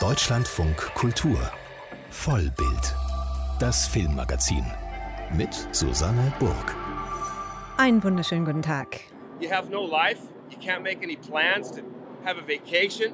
Deutschlandfunk Kultur Vollbild. Das Filmmagazin mit Susanne Burg. Einen wunderschönen guten Tag. You have no life. You can't make any plans to have a vacation.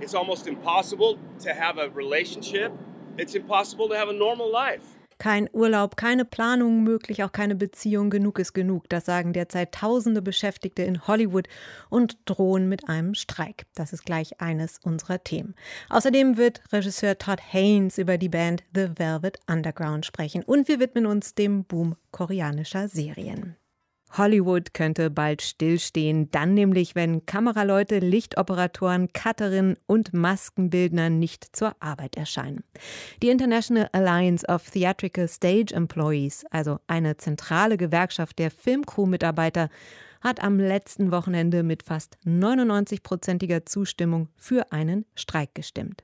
It's almost impossible to have a relationship. It's impossible to have a normal life. Kein Urlaub, keine Planung möglich, auch keine Beziehung. Genug ist genug. Das sagen derzeit tausende Beschäftigte in Hollywood und drohen mit einem Streik. Das ist gleich eines unserer Themen. Außerdem wird Regisseur Todd Haynes über die Band The Velvet Underground sprechen. Und wir widmen uns dem Boom koreanischer Serien. Hollywood könnte bald stillstehen, dann nämlich, wenn Kameraleute, Lichtoperatoren, Cutterinnen und Maskenbildner nicht zur Arbeit erscheinen. Die International Alliance of Theatrical Stage Employees, also eine zentrale Gewerkschaft der Filmcrew-Mitarbeiter, hat am letzten Wochenende mit fast 99-prozentiger Zustimmung für einen Streik gestimmt.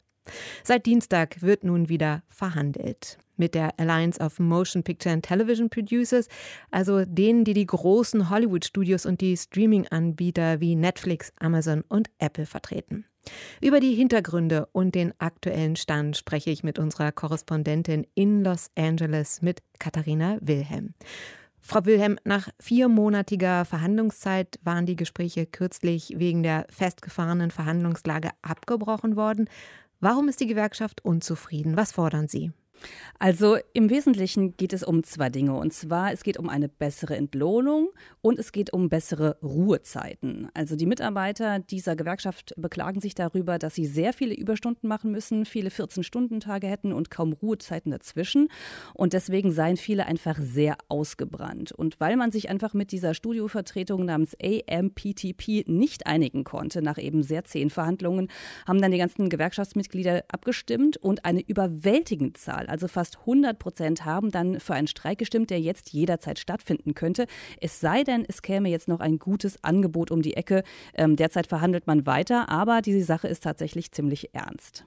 Seit Dienstag wird nun wieder verhandelt mit der Alliance of Motion Picture and Television Producers, also denen, die die großen Hollywood-Studios und die Streaming-Anbieter wie Netflix, Amazon und Apple vertreten. Über die Hintergründe und den aktuellen Stand spreche ich mit unserer Korrespondentin in Los Angeles mit Katharina Wilhelm. Frau Wilhelm, nach viermonatiger Verhandlungszeit waren die Gespräche kürzlich wegen der festgefahrenen Verhandlungslage abgebrochen worden. Warum ist die Gewerkschaft unzufrieden? Was fordern Sie? Also im Wesentlichen geht es um zwei Dinge. Und zwar, es geht um eine bessere Entlohnung und es geht um bessere Ruhezeiten. Also die Mitarbeiter dieser Gewerkschaft beklagen sich darüber, dass sie sehr viele Überstunden machen müssen, viele 14-Stunden-Tage hätten und kaum Ruhezeiten dazwischen. Und deswegen seien viele einfach sehr ausgebrannt. Und weil man sich einfach mit dieser Studiovertretung namens AMPTP nicht einigen konnte, nach eben sehr zehn Verhandlungen, haben dann die ganzen Gewerkschaftsmitglieder abgestimmt und eine überwältigende Zahl also fast 100 Prozent, haben dann für einen Streik gestimmt, der jetzt jederzeit stattfinden könnte. Es sei denn, es käme jetzt noch ein gutes Angebot um die Ecke. Ähm, derzeit verhandelt man weiter, aber diese Sache ist tatsächlich ziemlich ernst.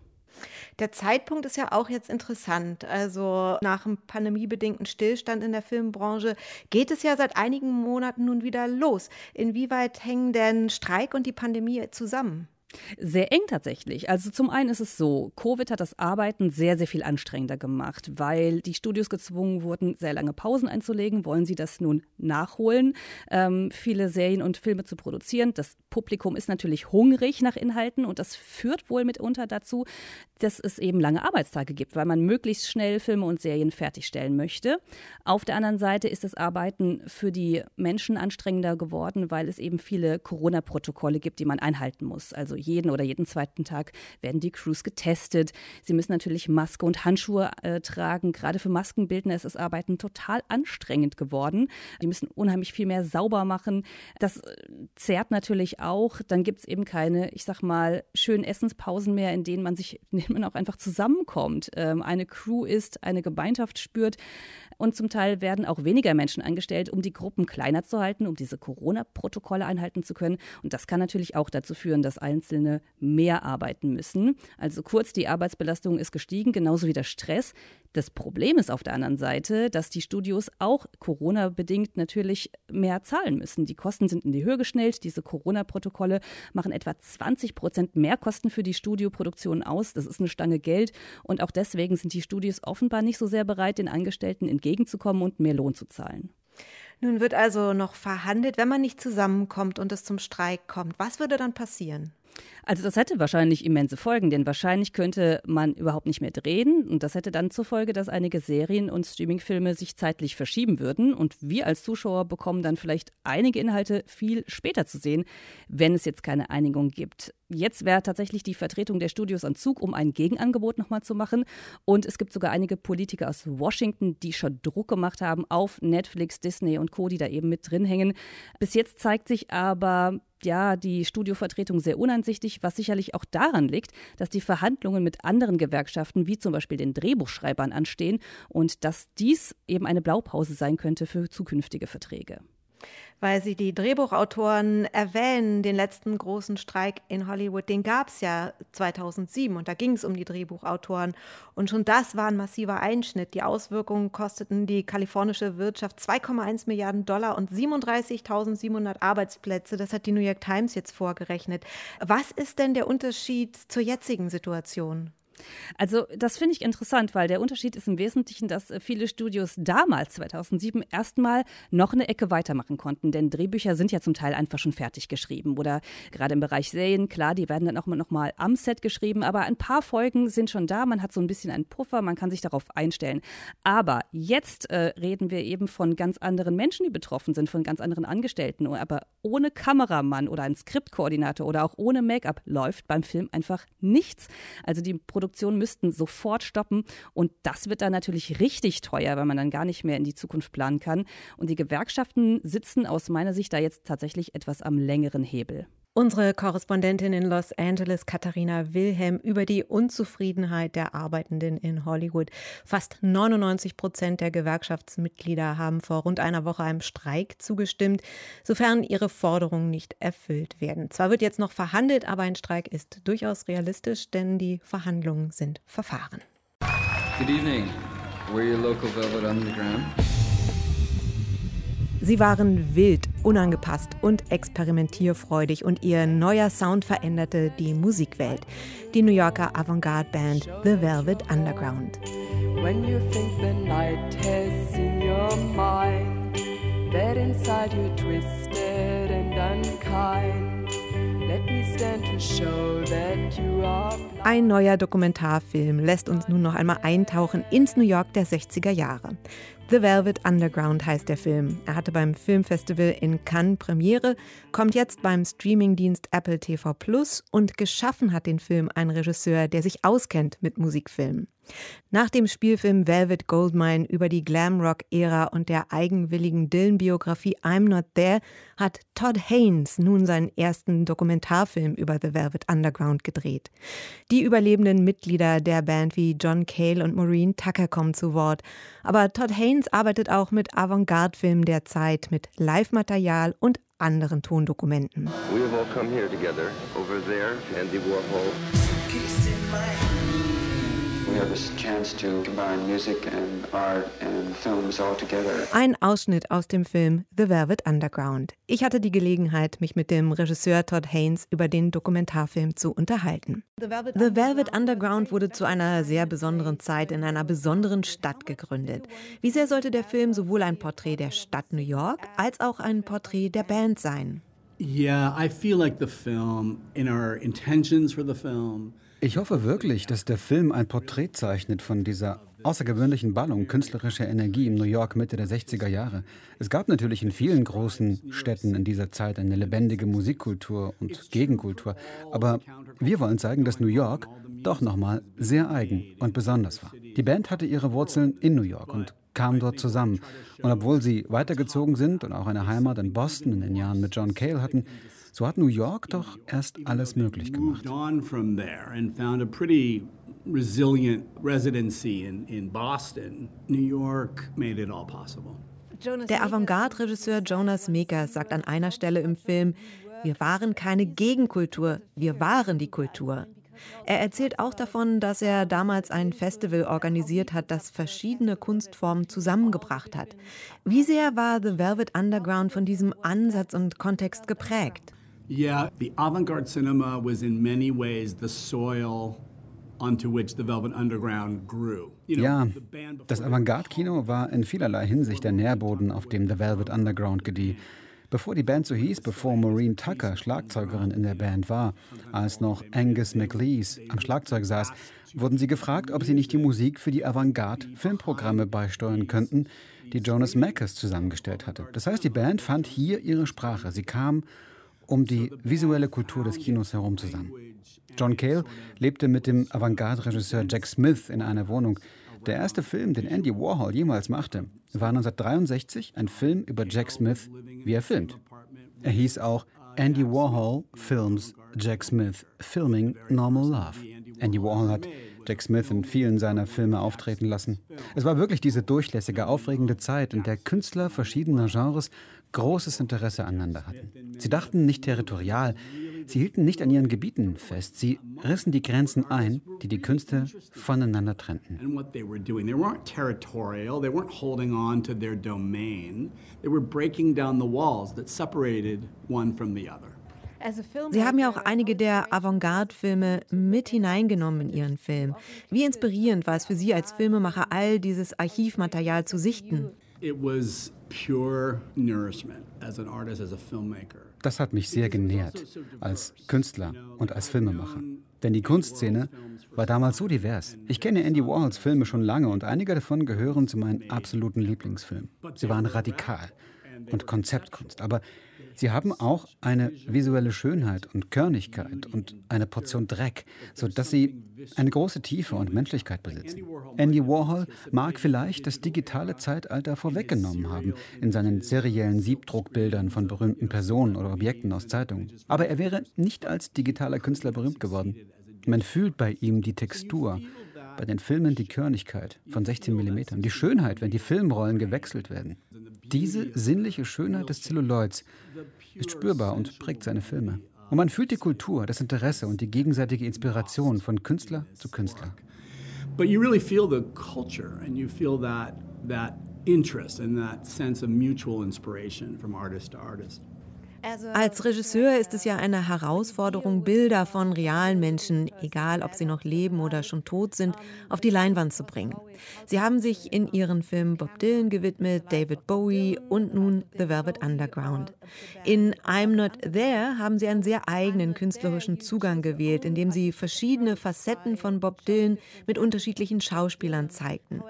Der Zeitpunkt ist ja auch jetzt interessant. Also nach einem pandemiebedingten Stillstand in der Filmbranche geht es ja seit einigen Monaten nun wieder los. Inwieweit hängen denn Streik und die Pandemie zusammen? Sehr eng tatsächlich. Also zum einen ist es so, Covid hat das Arbeiten sehr, sehr viel anstrengender gemacht, weil die Studios gezwungen wurden, sehr lange Pausen einzulegen. Wollen sie das nun nachholen, ähm, viele Serien und Filme zu produzieren? Das Publikum ist natürlich hungrig nach Inhalten und das führt wohl mitunter dazu, dass es eben lange Arbeitstage gibt, weil man möglichst schnell Filme und Serien fertigstellen möchte. Auf der anderen Seite ist das Arbeiten für die Menschen anstrengender geworden, weil es eben viele Corona-Protokolle gibt, die man einhalten muss. Also jeden oder jeden zweiten Tag werden die Crews getestet. Sie müssen natürlich Maske und Handschuhe äh, tragen. Gerade für Maskenbildner ist das Arbeiten total anstrengend geworden. Die müssen unheimlich viel mehr sauber machen. Das äh, zehrt natürlich auch. Dann gibt es eben keine, ich sag mal, schönen Essenspausen mehr, in denen man sich, in denen man auch einfach zusammenkommt. Ähm, eine Crew ist, eine Gemeinschaft spürt. Und zum Teil werden auch weniger Menschen angestellt, um die Gruppen kleiner zu halten, um diese Corona-Protokolle einhalten zu können. Und das kann natürlich auch dazu führen, dass Einzelne mehr arbeiten müssen. Also kurz, die Arbeitsbelastung ist gestiegen, genauso wie der Stress. Das Problem ist auf der anderen Seite, dass die Studios auch Corona-bedingt natürlich mehr zahlen müssen. Die Kosten sind in die Höhe geschnellt. Diese Corona-Protokolle machen etwa 20 Prozent mehr Kosten für die Studioproduktion aus. Das ist eine Stange Geld. Und auch deswegen sind die Studios offenbar nicht so sehr bereit, den Angestellten entgegenzukommen und mehr Lohn zu zahlen. Nun wird also noch verhandelt, wenn man nicht zusammenkommt und es zum Streik kommt. Was würde dann passieren? Also das hätte wahrscheinlich immense Folgen, denn wahrscheinlich könnte man überhaupt nicht mehr drehen und das hätte dann zur Folge, dass einige Serien und Streamingfilme sich zeitlich verschieben würden und wir als Zuschauer bekommen dann vielleicht einige Inhalte viel später zu sehen, wenn es jetzt keine Einigung gibt. Jetzt wäre tatsächlich die Vertretung der Studios am Zug, um ein Gegenangebot nochmal zu machen. Und es gibt sogar einige Politiker aus Washington, die schon Druck gemacht haben auf Netflix, Disney und Co., die da eben mit drin hängen. Bis jetzt zeigt sich aber, ja, die Studiovertretung sehr uneinsichtig, was sicherlich auch daran liegt, dass die Verhandlungen mit anderen Gewerkschaften, wie zum Beispiel den Drehbuchschreibern, anstehen und dass dies eben eine Blaupause sein könnte für zukünftige Verträge. Weil Sie die Drehbuchautoren erwähnen, den letzten großen Streik in Hollywood, den gab es ja 2007 und da ging es um die Drehbuchautoren. Und schon das war ein massiver Einschnitt. Die Auswirkungen kosteten die kalifornische Wirtschaft 2,1 Milliarden Dollar und 37.700 Arbeitsplätze. Das hat die New York Times jetzt vorgerechnet. Was ist denn der Unterschied zur jetzigen Situation? Also das finde ich interessant, weil der Unterschied ist im Wesentlichen, dass äh, viele Studios damals, 2007, erstmal noch eine Ecke weitermachen konnten. Denn Drehbücher sind ja zum Teil einfach schon fertig geschrieben. Oder gerade im Bereich Serien, klar, die werden dann auch noch mal am Set geschrieben. Aber ein paar Folgen sind schon da. Man hat so ein bisschen einen Puffer, man kann sich darauf einstellen. Aber jetzt äh, reden wir eben von ganz anderen Menschen, die betroffen sind, von ganz anderen Angestellten. Aber ohne Kameramann oder einen Skriptkoordinator oder auch ohne Make-up läuft beim Film einfach nichts. Also die Produktion Produktionen müssten sofort stoppen. Und das wird dann natürlich richtig teuer, weil man dann gar nicht mehr in die Zukunft planen kann. Und die Gewerkschaften sitzen aus meiner Sicht da jetzt tatsächlich etwas am längeren Hebel. Unsere Korrespondentin in Los Angeles, Katharina Wilhelm, über die Unzufriedenheit der Arbeitenden in Hollywood. Fast 99 Prozent der Gewerkschaftsmitglieder haben vor rund einer Woche einem Streik zugestimmt, sofern ihre Forderungen nicht erfüllt werden. Zwar wird jetzt noch verhandelt, aber ein Streik ist durchaus realistisch, denn die Verhandlungen sind verfahren. Good evening. We're your local Velvet Underground. Sie waren wild, unangepasst und experimentierfreudig und ihr neuer Sound veränderte die Musikwelt. Die New Yorker Avantgarde-Band The Velvet Underground. When you think the night has in your mind that inside you twisted and unkind ein neuer Dokumentarfilm lässt uns nun noch einmal eintauchen ins New York der 60er Jahre. The Velvet Underground heißt der Film. Er hatte beim Filmfestival in Cannes Premiere, kommt jetzt beim Streamingdienst Apple TV Plus und geschaffen hat den Film ein Regisseur, der sich auskennt mit Musikfilmen. Nach dem Spielfilm Velvet Goldmine über die Glamrock-Ära und der eigenwilligen Dylan-Biografie I'm Not There hat Todd Haynes nun seinen ersten Dokumentarfilm über The Velvet Underground gedreht. Die überlebenden Mitglieder der Band wie John Cale und Maureen Tucker kommen zu Wort. Aber Todd Haynes arbeitet auch mit Avantgarde-Filmen der Zeit, mit Live-Material und anderen Tondokumenten. We have all come here together. Over there, Andy Warhol. Ein Ausschnitt aus dem Film The Velvet Underground. Ich hatte die Gelegenheit, mich mit dem Regisseur Todd Haynes über den Dokumentarfilm zu unterhalten. The Velvet Underground wurde zu einer sehr besonderen Zeit in einer besonderen Stadt gegründet. Wie sehr sollte der Film sowohl ein Porträt der Stadt New York als auch ein Porträt der Band sein? Yeah, I feel like the film, in our intentions for the film, ich hoffe wirklich, dass der Film ein Porträt zeichnet von dieser außergewöhnlichen Ballung künstlerischer Energie im New York Mitte der 60er Jahre. Es gab natürlich in vielen großen Städten in dieser Zeit eine lebendige Musikkultur und Gegenkultur, aber wir wollen zeigen, dass New York doch nochmal sehr eigen und besonders war. Die Band hatte ihre Wurzeln in New York und kam dort zusammen. Und obwohl sie weitergezogen sind und auch eine Heimat in Boston in den Jahren mit John Cale hatten, so hat New York doch erst alles möglich gemacht. resilient residency in, in Boston. New York made it all possible. Der Avantgarde-Regisseur Jonas Mekas sagt an einer Stelle im Film, wir waren keine Gegenkultur, wir waren die Kultur. Er erzählt auch davon, dass er damals ein Festival organisiert hat, das verschiedene Kunstformen zusammengebracht hat. Wie sehr war The Velvet Underground von diesem Ansatz und Kontext geprägt? Yeah, the avant-garde cinema was in many ways the soil onto which the Velvet Underground grew. ja, das Avantgarde-Kino war in vielerlei Hinsicht der Nährboden, auf dem The Velvet Underground gedieh. Bevor die Band so hieß, bevor Maureen Tucker Schlagzeugerin in der Band war, als noch Angus McLeese am Schlagzeug saß, wurden sie gefragt, ob sie nicht die Musik für die Avantgarde-Filmprogramme beisteuern könnten, die Jonas Mekas zusammengestellt hatte. Das heißt, die Band fand hier ihre Sprache. Sie kam um die visuelle Kultur des Kinos herum zusammen. John Cale lebte mit dem Avantgarde-Regisseur Jack Smith in einer Wohnung. Der erste Film, den Andy Warhol jemals machte, war 1963 ein Film über Jack Smith, wie er filmt. Er hieß auch Andy Warhol Films Jack Smith Filming Normal Love. Andy Warhol hat Jack Smith in vielen seiner Filme auftreten lassen. Es war wirklich diese durchlässige, aufregende Zeit, in der Künstler verschiedener Genres großes Interesse aneinander hatten. Sie dachten nicht territorial, sie hielten nicht an ihren Gebieten fest, sie rissen die Grenzen ein, die die Künste voneinander trennten. They were breaking down the walls that separated one from the other. Sie haben ja auch einige der Avantgarde-Filme mit hineingenommen in Ihren Film. Wie inspirierend war es für Sie als Filmemacher, all dieses Archivmaterial zu sichten? It was pure nourishment as an artist, as a filmmaker. Das hat mich sehr genährt, als Künstler und als Filmemacher. Denn die Kunstszene war damals so divers. Ich kenne Andy Warhols Filme schon lange und einige davon gehören zu meinen absoluten Lieblingsfilmen. Sie waren radikal und Konzeptkunst, aber Sie haben auch eine visuelle Schönheit und Körnigkeit und eine Portion Dreck, sodass sie eine große Tiefe und Menschlichkeit besitzen. Andy Warhol mag vielleicht das digitale Zeitalter vorweggenommen haben in seinen seriellen Siebdruckbildern von berühmten Personen oder Objekten aus Zeitungen. Aber er wäre nicht als digitaler Künstler berühmt geworden. Man fühlt bei ihm die Textur, bei den Filmen die Körnigkeit von 16 mm, die Schönheit, wenn die Filmrollen gewechselt werden. Diese sinnliche Schönheit des Zelluloids ist spürbar und prägt seine Filme. Und man fühlt die Kultur, das Interesse und die gegenseitige Inspiration von Künstler zu Künstler. But you really feel the culture and you feel that, that interest and that sense of mutual inspiration from artist to artist. Als Regisseur ist es ja eine Herausforderung, Bilder von realen Menschen, egal ob sie noch leben oder schon tot sind, auf die Leinwand zu bringen. Sie haben sich in ihren Filmen Bob Dylan gewidmet, David Bowie und nun The Velvet Underground. In I'm Not There haben sie einen sehr eigenen künstlerischen Zugang gewählt, indem sie verschiedene Facetten von Bob Dylan mit unterschiedlichen Schauspielern zeigten.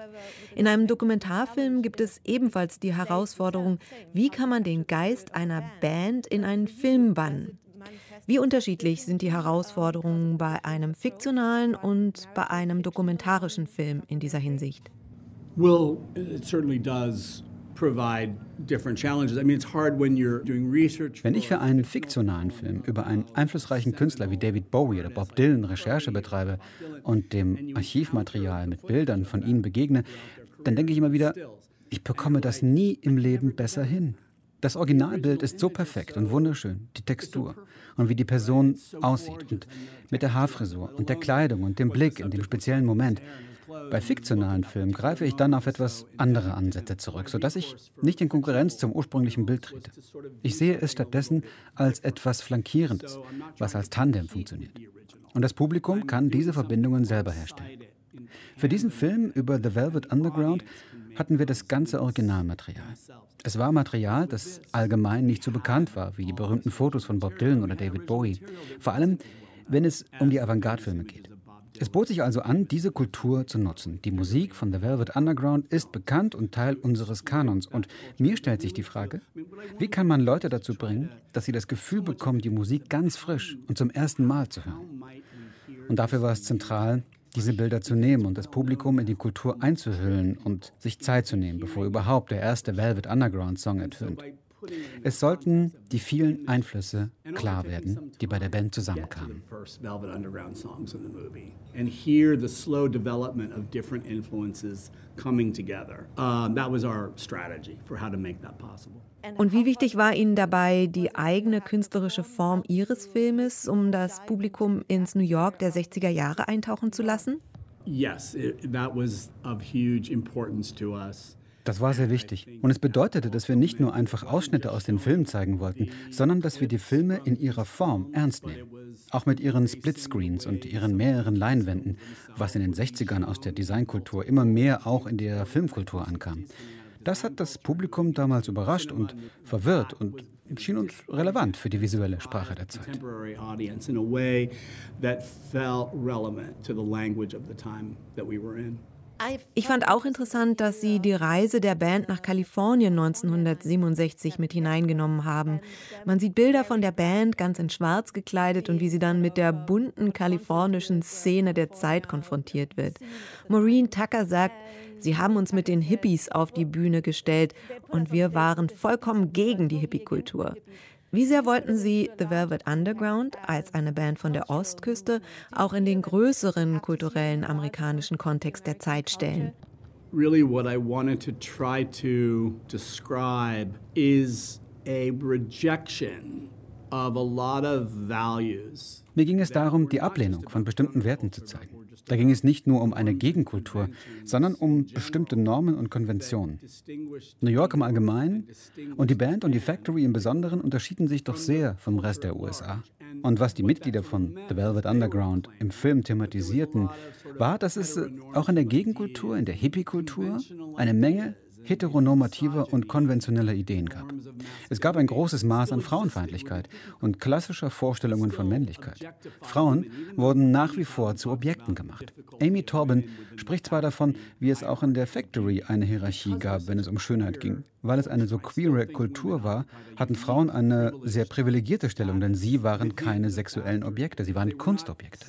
In einem Dokumentarfilm gibt es ebenfalls die Herausforderung, wie kann man den Geist einer Band in einen Film bannen? Wie unterschiedlich sind die Herausforderungen bei einem fiktionalen und bei einem dokumentarischen Film in dieser Hinsicht? Well, it certainly does provide different challenges. I mean, it's hard when you're doing research. Wenn ich für einen fiktionalen Film über einen einflussreichen Künstler wie David Bowie oder Bob Dylan Recherche betreibe und dem Archivmaterial mit Bildern von ihnen begegne, dann denke ich immer wieder, ich bekomme das nie im Leben besser hin. Das Originalbild ist so perfekt und wunderschön, die Textur und wie die Person aussieht und mit der Haarfrisur und der Kleidung und dem Blick in dem speziellen Moment. Bei fiktionalen Filmen greife ich dann auf etwas andere Ansätze zurück, sodass ich nicht in Konkurrenz zum ursprünglichen Bild trete. Ich sehe es stattdessen als etwas Flankierendes, was als Tandem funktioniert. Und das Publikum kann diese Verbindungen selber herstellen. Für diesen Film über The Velvet Underground hatten wir das ganze Originalmaterial. Es war Material, das allgemein nicht so bekannt war, wie die berühmten Fotos von Bob Dylan oder David Bowie. Vor allem, wenn es um die Avantgarde-Filme geht. Es bot sich also an, diese Kultur zu nutzen. Die Musik von The Velvet Underground ist bekannt und Teil unseres Kanons. Und mir stellt sich die Frage, wie kann man Leute dazu bringen, dass sie das Gefühl bekommen, die Musik ganz frisch und zum ersten Mal zu hören? Und dafür war es zentral, diese Bilder zu nehmen und das Publikum in die Kultur einzuhüllen und sich Zeit zu nehmen, bevor überhaupt der erste Velvet Underground Song ertönt. Es sollten die vielen Einflüsse klar werden, die bei der Band zusammenkamen. That was our strategy for how to make that possible. Und wie wichtig war Ihnen dabei die eigene künstlerische Form Ihres Filmes, um das Publikum ins New York der 60er Jahre eintauchen zu lassen? Yes, it, that was of huge importance to us. Das war sehr wichtig. Und es bedeutete, dass wir nicht nur einfach Ausschnitte aus den Filmen zeigen wollten, sondern dass wir die Filme in ihrer Form ernst nehmen. Auch mit ihren Splitscreens und ihren mehreren Leinwänden, was in den 60ern aus der Designkultur immer mehr auch in der Filmkultur ankam. Das hat das Publikum damals überrascht und verwirrt und schien uns relevant für die visuelle Sprache der Zeit. Ich fand auch interessant, dass Sie die Reise der Band nach Kalifornien 1967 mit hineingenommen haben. Man sieht Bilder von der Band ganz in Schwarz gekleidet und wie sie dann mit der bunten kalifornischen Szene der Zeit konfrontiert wird. Maureen Tucker sagt, Sie haben uns mit den Hippies auf die Bühne gestellt und wir waren vollkommen gegen die Hippie-Kultur. Wie sehr wollten Sie The Velvet Underground als eine Band von der Ostküste auch in den größeren kulturellen amerikanischen Kontext der Zeit stellen? Really what I wanted to try to describe is a rejection of a lot of values. Mir ging es darum, die Ablehnung von bestimmten Werten zu zeigen. Da ging es nicht nur um eine Gegenkultur, sondern um bestimmte Normen und Konventionen. New York im Allgemeinen und die Band und die Factory im Besonderen unterschieden sich doch sehr vom Rest der USA. Und was die Mitglieder von The Velvet Underground im Film thematisierten, war, dass es auch in der Gegenkultur, in der Hippie-Kultur, eine Menge heteronormativer und konventioneller Ideen gab. Es gab ein großes Maß an Frauenfeindlichkeit und klassischer Vorstellungen von Männlichkeit. Frauen wurden nach wie vor zu Objekten gemacht. Amy Torbin spricht zwar davon, wie es auch in der Factory eine Hierarchie gab, wenn es um Schönheit ging. Weil es eine so queere Kultur war, hatten Frauen eine sehr privilegierte Stellung, denn sie waren keine sexuellen Objekte, sie waren Kunstobjekte.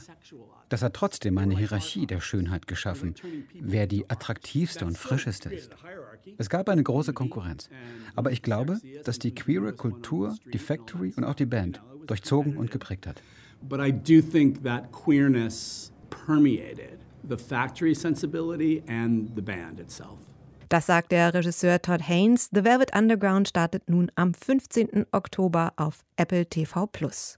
Das hat trotzdem eine Hierarchie der Schönheit geschaffen, wer die attraktivste und frischeste ist. Es gab eine große Konkurrenz. Aber ich glaube, dass die queere Kultur, die Factory und auch die Band durchzogen und geprägt hat. But I do think that queerness permeated the factory sensibility and the band itself. Das sagt der Regisseur Todd Haynes. The Velvet Underground startet nun am 15. Oktober auf Apple TV Plus.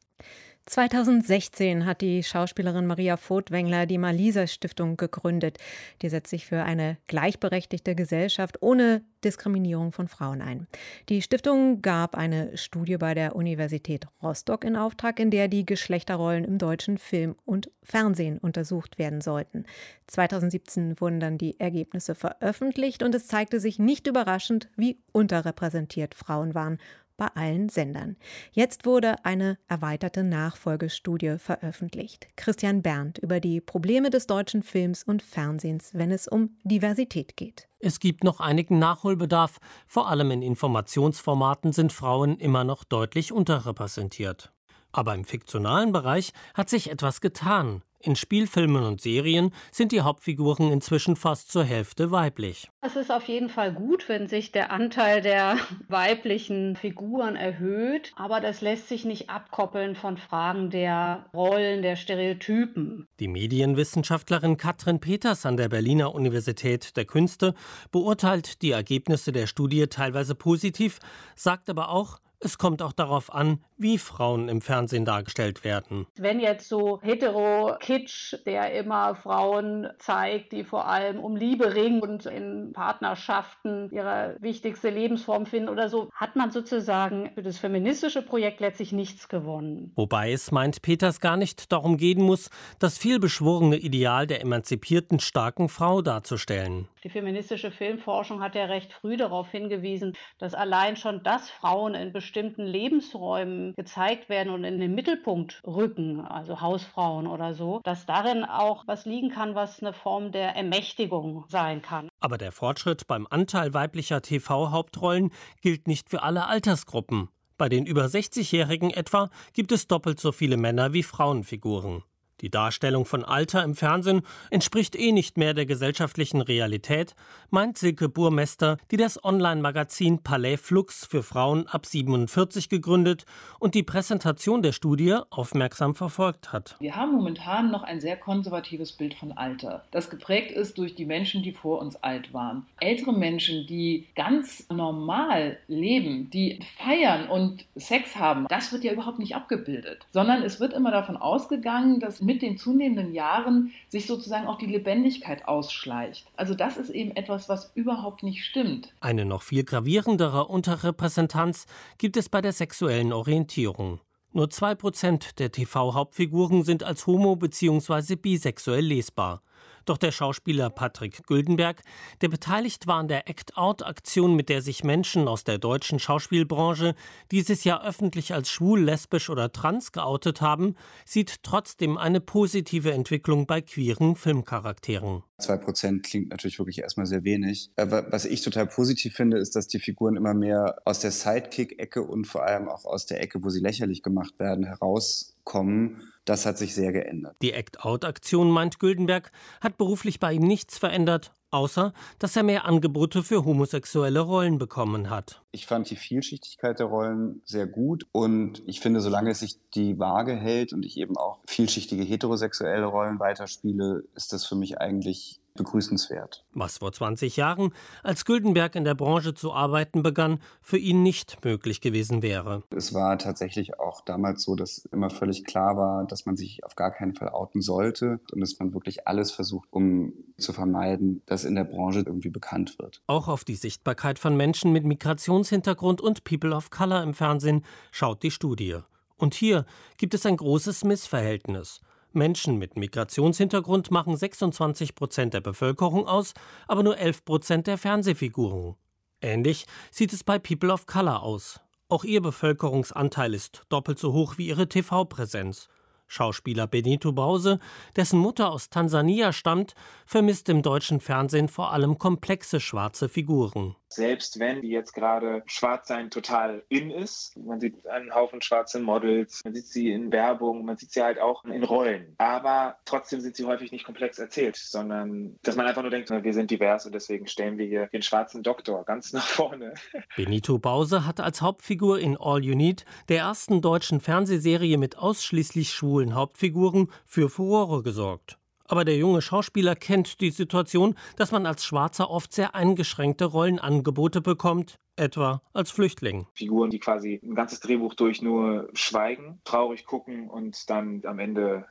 2016 hat die Schauspielerin Maria Furtwängler die Malisa Stiftung gegründet. Die setzt sich für eine gleichberechtigte Gesellschaft ohne Diskriminierung von Frauen ein. Die Stiftung gab eine Studie bei der Universität Rostock in Auftrag, in der die Geschlechterrollen im deutschen Film und Fernsehen untersucht werden sollten. 2017 wurden dann die Ergebnisse veröffentlicht und es zeigte sich nicht überraschend, wie unterrepräsentiert Frauen waren bei allen Sendern. Jetzt wurde eine erweiterte Nachfolgestudie veröffentlicht. Christian Berndt über die Probleme des deutschen Films und Fernsehens, wenn es um Diversität geht. Es gibt noch einigen Nachholbedarf. Vor allem in Informationsformaten sind Frauen immer noch deutlich unterrepräsentiert. Aber im fiktionalen Bereich hat sich etwas getan. In Spielfilmen und Serien sind die Hauptfiguren inzwischen fast zur Hälfte weiblich. Es ist auf jeden Fall gut, wenn sich der Anteil der weiblichen Figuren erhöht, aber das lässt sich nicht abkoppeln von Fragen der Rollen, der Stereotypen. Die Medienwissenschaftlerin Katrin Peters an der Berliner Universität der Künste beurteilt die Ergebnisse der Studie teilweise positiv, sagt aber auch, es kommt auch darauf an, wie Frauen im Fernsehen dargestellt werden. Wenn jetzt so hetero-Kitsch, der immer Frauen zeigt, die vor allem um Liebe ringen und in Partnerschaften ihre wichtigste Lebensform finden oder so, hat man sozusagen für das feministische Projekt letztlich nichts gewonnen. Wobei es, meint Peters, gar nicht darum gehen muss, das vielbeschworene Ideal der emanzipierten, starken Frau darzustellen. Die feministische Filmforschung hat ja recht früh darauf hingewiesen, dass allein schon das Frauen in bestimmten Lebensräumen gezeigt werden und in den Mittelpunkt rücken, also Hausfrauen oder so, dass darin auch was liegen kann, was eine Form der Ermächtigung sein kann. Aber der Fortschritt beim Anteil weiblicher TV-Hauptrollen gilt nicht für alle Altersgruppen. Bei den über 60-Jährigen etwa gibt es doppelt so viele Männer wie Frauenfiguren. Die Darstellung von Alter im Fernsehen entspricht eh nicht mehr der gesellschaftlichen Realität, meint Silke Burmester, die das Online-Magazin Palais Flux für Frauen ab 47 gegründet und die Präsentation der Studie aufmerksam verfolgt hat. Wir haben momentan noch ein sehr konservatives Bild von Alter, das geprägt ist durch die Menschen, die vor uns alt waren. Ältere Menschen, die ganz normal leben, die feiern und Sex haben, das wird ja überhaupt nicht abgebildet, sondern es wird immer davon ausgegangen, dass mit den zunehmenden Jahren sich sozusagen auch die Lebendigkeit ausschleicht. Also das ist eben etwas, was überhaupt nicht stimmt. Eine noch viel gravierendere Unterrepräsentanz gibt es bei der sexuellen Orientierung. Nur 2% der TV-Hauptfiguren sind als homo- bzw. bisexuell lesbar. Doch der Schauspieler Patrick Güldenberg, der beteiligt war an der Act-Out-Aktion, mit der sich Menschen aus der deutschen Schauspielbranche dieses Jahr öffentlich als schwul, lesbisch oder trans geoutet haben, sieht trotzdem eine positive Entwicklung bei queeren Filmcharakteren. Zwei Prozent klingt natürlich wirklich erstmal sehr wenig. Aber was ich total positiv finde, ist, dass die Figuren immer mehr aus der Sidekick-Ecke und vor allem auch aus der Ecke, wo sie lächerlich gemacht werden, herauskommen das hat sich sehr geändert. Die Act-Out-Aktion, meint Güldenberg, hat beruflich bei ihm nichts verändert, außer dass er mehr Angebote für homosexuelle Rollen bekommen hat. Ich fand die Vielschichtigkeit der Rollen sehr gut und ich finde, solange es sich die Waage hält und ich eben auch vielschichtige heterosexuelle Rollen weiterspiele, ist das für mich eigentlich begrüßenswert. Was vor 20 Jahren, als Güldenberg in der Branche zu arbeiten begann, für ihn nicht möglich gewesen wäre. Es war tatsächlich auch damals so, dass immer völlig klar war, dass man sich auf gar keinen Fall outen sollte und dass man wirklich alles versucht, um zu vermeiden, dass in der Branche irgendwie bekannt wird. Auch auf die Sichtbarkeit von Menschen mit Migrationshintergrund und People of Color im Fernsehen schaut die Studie. Und hier gibt es ein großes Missverhältnis. Menschen mit Migrationshintergrund machen 26 Prozent der Bevölkerung aus, aber nur 11 Prozent der Fernsehfiguren. Ähnlich sieht es bei People of Color aus. Auch ihr Bevölkerungsanteil ist doppelt so hoch wie ihre TV-Präsenz. Schauspieler Benito Brause, dessen Mutter aus Tansania stammt, vermisst im deutschen Fernsehen vor allem komplexe schwarze Figuren. Selbst wenn die jetzt gerade Schwarzsein total in ist, man sieht einen Haufen schwarze Models, man sieht sie in Werbung, man sieht sie halt auch in Rollen. Aber trotzdem sind sie häufig nicht komplex erzählt, sondern dass man einfach nur denkt, wir sind divers und deswegen stellen wir hier den schwarzen Doktor ganz nach vorne. Benito Bause hat als Hauptfigur in All You Need, der ersten deutschen Fernsehserie mit ausschließlich schwulen Hauptfiguren, für Furore gesorgt. Aber der junge Schauspieler kennt die Situation, dass man als Schwarzer oft sehr eingeschränkte Rollenangebote bekommt, etwa als Flüchtling. Figuren, die quasi ein ganzes Drehbuch durch nur schweigen, traurig gucken und dann am Ende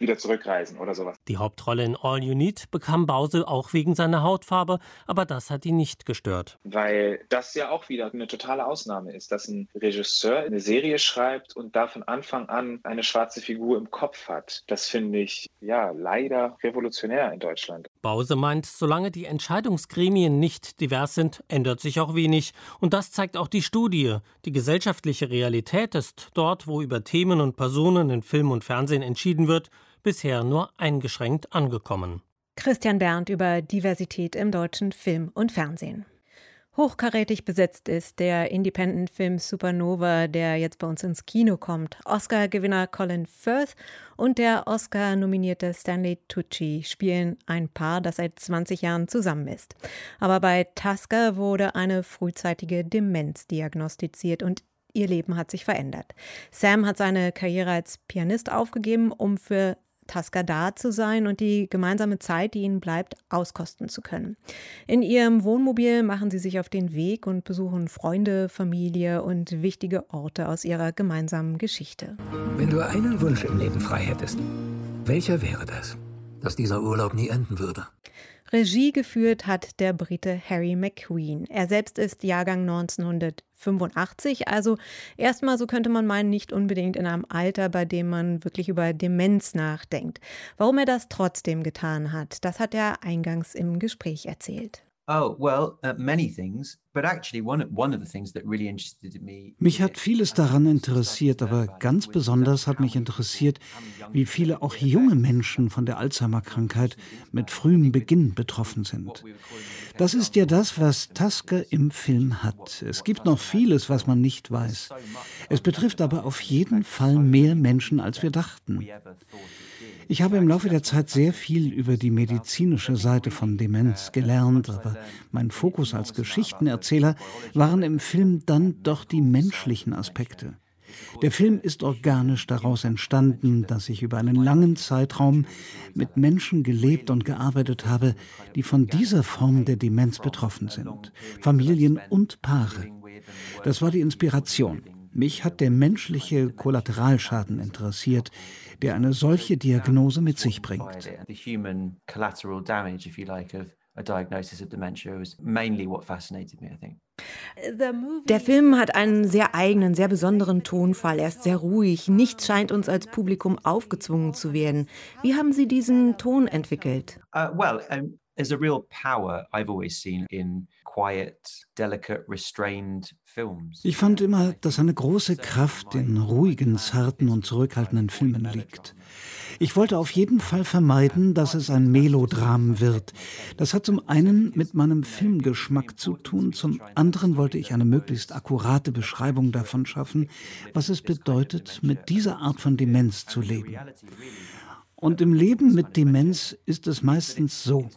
wieder zurückreisen oder sowas. Die Hauptrolle in All You Need bekam Bause auch wegen seiner Hautfarbe, aber das hat ihn nicht gestört. Weil das ja auch wieder eine totale Ausnahme ist, dass ein Regisseur eine Serie schreibt und da von Anfang an eine schwarze Figur im Kopf hat. Das finde ich ja leider revolutionär in Deutschland. Bause meint, solange die Entscheidungsgremien nicht divers sind, ändert sich auch wenig. Und das zeigt auch die Studie. Die gesellschaftliche Realität ist dort, wo über Themen und Personen in Film und Fernsehen entschieden wird, bisher nur eingeschränkt angekommen. Christian Berndt über Diversität im deutschen Film und Fernsehen. Hochkarätig besetzt ist der Independent-Film Supernova, der jetzt bei uns ins Kino kommt. Oscar-Gewinner Colin Firth und der Oscar-nominierte Stanley Tucci spielen ein Paar, das seit 20 Jahren zusammen ist. Aber bei Tusker wurde eine frühzeitige Demenz diagnostiziert und ihr Leben hat sich verändert. Sam hat seine Karriere als Pianist aufgegeben, um für Tasker da zu sein und die gemeinsame Zeit, die ihnen bleibt, auskosten zu können. In ihrem Wohnmobil machen sie sich auf den Weg und besuchen Freunde, Familie und wichtige Orte aus ihrer gemeinsamen Geschichte. Wenn du einen Wunsch im Leben frei hättest, welcher wäre das? Dass dieser Urlaub nie enden würde. Regie geführt hat der Brite Harry McQueen. Er selbst ist Jahrgang 1985, also erstmal, so könnte man meinen, nicht unbedingt in einem Alter, bei dem man wirklich über Demenz nachdenkt. Warum er das trotzdem getan hat, das hat er eingangs im Gespräch erzählt. Oh, well, uh, many things. Mich hat vieles daran interessiert, aber ganz besonders hat mich interessiert, wie viele auch junge Menschen von der Alzheimer-Krankheit mit frühem Beginn betroffen sind. Das ist ja das, was Tasker im Film hat. Es gibt noch vieles, was man nicht weiß. Es betrifft aber auf jeden Fall mehr Menschen, als wir dachten. Ich habe im Laufe der Zeit sehr viel über die medizinische Seite von Demenz gelernt, aber mein Fokus als Geschichtenerzähler waren im Film dann doch die menschlichen Aspekte. Der Film ist organisch daraus entstanden, dass ich über einen langen Zeitraum mit Menschen gelebt und gearbeitet habe, die von dieser Form der Demenz betroffen sind, Familien und Paare. Das war die Inspiration. Mich hat der menschliche Kollateralschaden interessiert, der eine solche Diagnose mit sich bringt. Der Film hat einen sehr eigenen, sehr besonderen Tonfall. Er ist sehr ruhig. Nichts scheint uns als Publikum aufgezwungen zu werden. Wie haben Sie diesen Ton entwickelt? Uh, well, um, there's a real power I've always seen in quiet, delicate, restrained. Ich fand immer, dass eine große Kraft in ruhigen, zarten und zurückhaltenden Filmen liegt. Ich wollte auf jeden Fall vermeiden, dass es ein Melodram wird. Das hat zum einen mit meinem Filmgeschmack zu tun, zum anderen wollte ich eine möglichst akkurate Beschreibung davon schaffen, was es bedeutet, mit dieser Art von Demenz zu leben. Und im Leben mit Demenz ist es meistens so.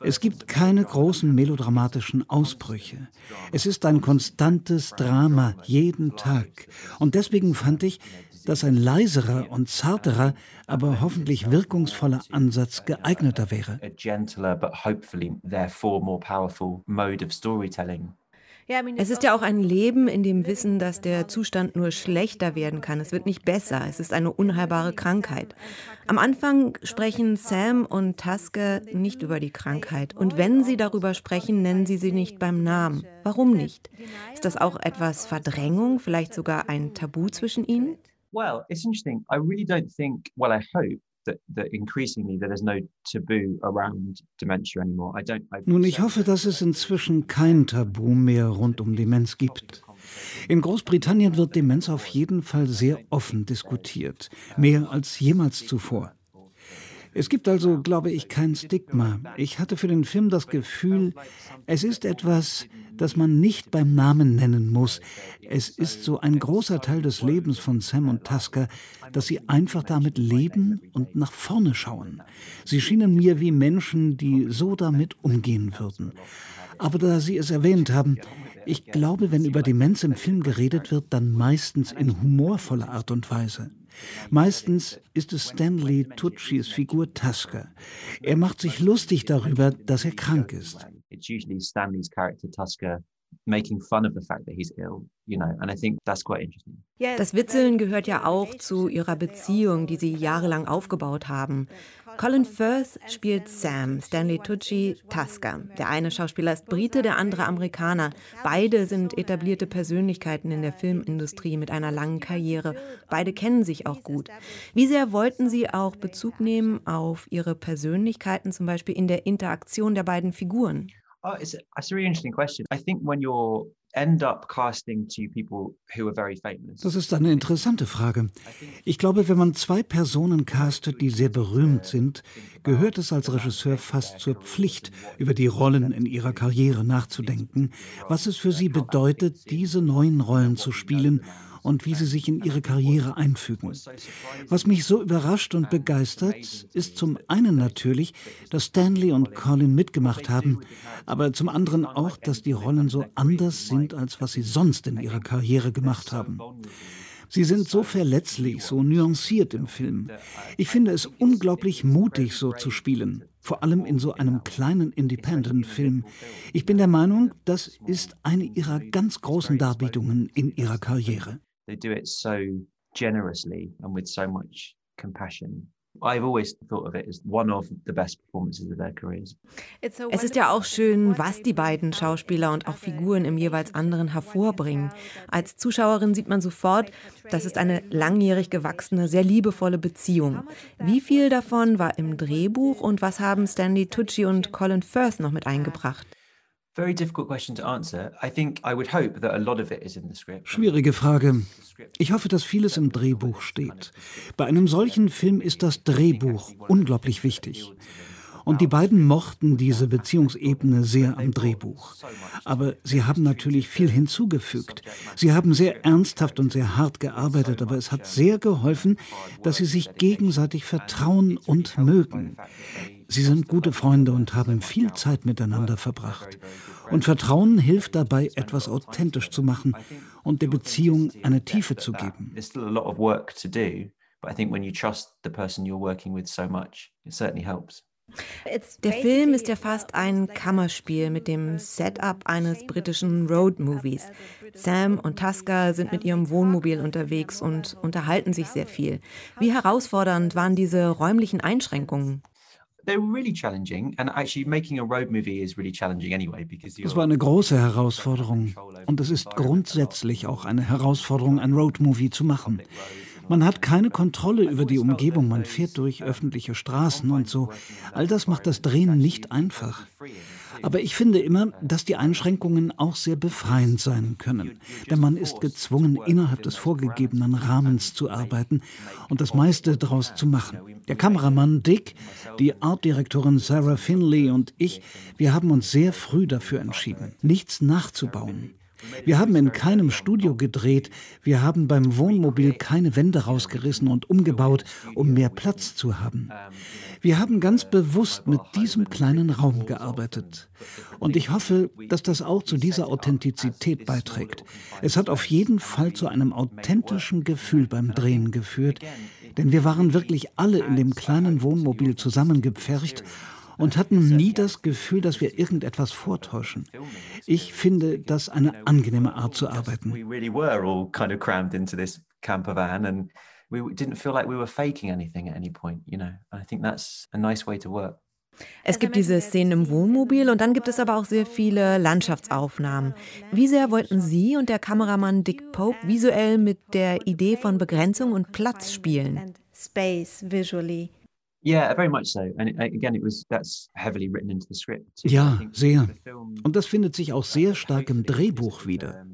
Es gibt keine großen melodramatischen Ausbrüche. Es ist ein konstantes Drama jeden Tag. Und deswegen fand ich, dass ein leiserer und zarterer, aber hoffentlich wirkungsvoller Ansatz geeigneter wäre. Es ist ja auch ein Leben in dem Wissen, dass der Zustand nur schlechter werden kann. Es wird nicht besser. Es ist eine unheilbare Krankheit. Am Anfang sprechen Sam und Tasker nicht über die Krankheit. Und wenn sie darüber sprechen, nennen sie sie nicht beim Namen. Warum nicht? Ist das auch etwas Verdrängung, vielleicht sogar ein Tabu zwischen ihnen? Well, it's interesting. I really don't think, well, I hope That, that increasingly there is no taboo around dementia anymore. I don't, I Nun, ich hoffe, dass es inzwischen kein Tabu mehr rund um Demenz gibt. In Großbritannien wird Demenz auf jeden Fall sehr offen diskutiert, mehr als jemals zuvor. Es gibt also, glaube ich, kein Stigma. Ich hatte für den Film das Gefühl, es ist etwas, das man nicht beim Namen nennen muss. Es ist so ein großer Teil des Lebens von Sam und Tasker, dass sie einfach damit leben und nach vorne schauen. Sie schienen mir wie Menschen, die so damit umgehen würden. Aber da Sie es erwähnt haben, ich glaube, wenn über Demenz im Film geredet wird, dann meistens in humorvoller Art und Weise. Meistens ist es Stanley Tucci's Figur Tusker. Er macht sich lustig darüber, dass er krank ist. It's usually Stanley's character Tusker making fun of the fact that he's ill, you know, and I think that's quite interesting. Das Witzeln gehört ja auch zu ihrer Beziehung, die sie jahrelang aufgebaut haben. Colin Firth spielt Sam, Stanley Tucci Tusker. Der eine Schauspieler ist Brite, der andere Amerikaner. Beide sind etablierte Persönlichkeiten in der Filmindustrie mit einer langen Karriere. Beide kennen sich auch gut. Wie sehr wollten Sie auch Bezug nehmen auf Ihre Persönlichkeiten, zum Beispiel in der Interaktion der beiden Figuren? Oh, it's a, it's a really interesting question. I think when you're end up casting two people who are very famous. Das ist eine interessante Frage. Ich glaube, wenn man zwei Personen castet, die sehr berühmt sind, gehört es als Regisseur fast zur Pflicht, über die Rollen in ihrer Karriere nachzudenken, was es für sie bedeutet, diese neuen Rollen zu spielen und wie sie sich in ihre Karriere einfügen. Was mich so überrascht und begeistert, ist zum einen natürlich, dass Stanley und Colin mitgemacht haben, aber zum anderen auch, dass die Rollen so anders sind, als was sie sonst in ihrer Karriere gemacht haben. Sie sind so verletzlich, so nuanciert im Film. Ich finde es unglaublich mutig, so zu spielen. Vor allem in so einem kleinen Independent-Film. Ich bin der Meinung, das ist eine ihrer ganz großen Darbietungen in ihrer Karriere. They do it so generously and with so much compassion. I've always thought of it as one of the best performances of their careers. Es ist ja auch schön, was die beiden Schauspieler und auch Figuren im jeweils anderen hervorbringen. Als Zuschauerin sieht man sofort, das ist eine langjährig gewachsene, sehr liebevolle Beziehung. Wie viel davon war im Drehbuch und was haben Stanley Tucci und Colin Firth noch mit eingebracht? Schwierige Frage. Ich hoffe, dass vieles im Drehbuch steht. Bei einem solchen Film ist das Drehbuch unglaublich wichtig. Und die beiden mochten diese Beziehungsebene sehr am Drehbuch. Aber sie haben natürlich viel hinzugefügt. Sie haben sehr ernsthaft und sehr hart gearbeitet, aber es hat sehr geholfen, dass sie sich gegenseitig vertrauen und mögen. Sie sind gute Freunde und haben viel Zeit miteinander verbracht. Und Vertrauen hilft dabei, etwas authentisch zu machen und der Beziehung eine Tiefe zu geben. Der Film ist ja fast ein Kammerspiel mit dem Setup eines britischen Road-Movies. Sam und Tusker sind mit ihrem Wohnmobil unterwegs und unterhalten sich sehr viel. Wie herausfordernd waren diese räumlichen Einschränkungen? Das war eine große Herausforderung. Und es ist grundsätzlich auch eine Herausforderung, ein Roadmovie zu machen. Man hat keine Kontrolle über die Umgebung, man fährt durch öffentliche Straßen und so. All das macht das Drehen nicht einfach. Aber ich finde immer, dass die Einschränkungen auch sehr befreiend sein können. Denn man ist gezwungen, innerhalb des vorgegebenen Rahmens zu arbeiten und das meiste daraus zu machen. Der Kameramann Dick, die Artdirektorin Sarah Finley und ich, wir haben uns sehr früh dafür entschieden, nichts nachzubauen. Wir haben in keinem Studio gedreht, wir haben beim Wohnmobil keine Wände rausgerissen und umgebaut, um mehr Platz zu haben. Wir haben ganz bewusst mit diesem kleinen Raum gearbeitet. Und ich hoffe, dass das auch zu dieser Authentizität beiträgt. Es hat auf jeden Fall zu einem authentischen Gefühl beim Drehen geführt, denn wir waren wirklich alle in dem kleinen Wohnmobil zusammengepfercht und hatten nie das Gefühl, dass wir irgendetwas vortäuschen. Ich finde das eine angenehme Art zu arbeiten. we didn't feel like we were faking anything at any point, you know. And I think that's a nice way to work. Es gibt diese Szenen im Wohnmobil und dann gibt es aber auch sehr viele Landschaftsaufnahmen. Wie sehr wollten Sie und der Kameramann Dick Pope visuell mit der Idee von Begrenzung und Platz spielen? Space visually. Ja, sehr. Und das findet sich auch sehr stark im Drehbuch wieder.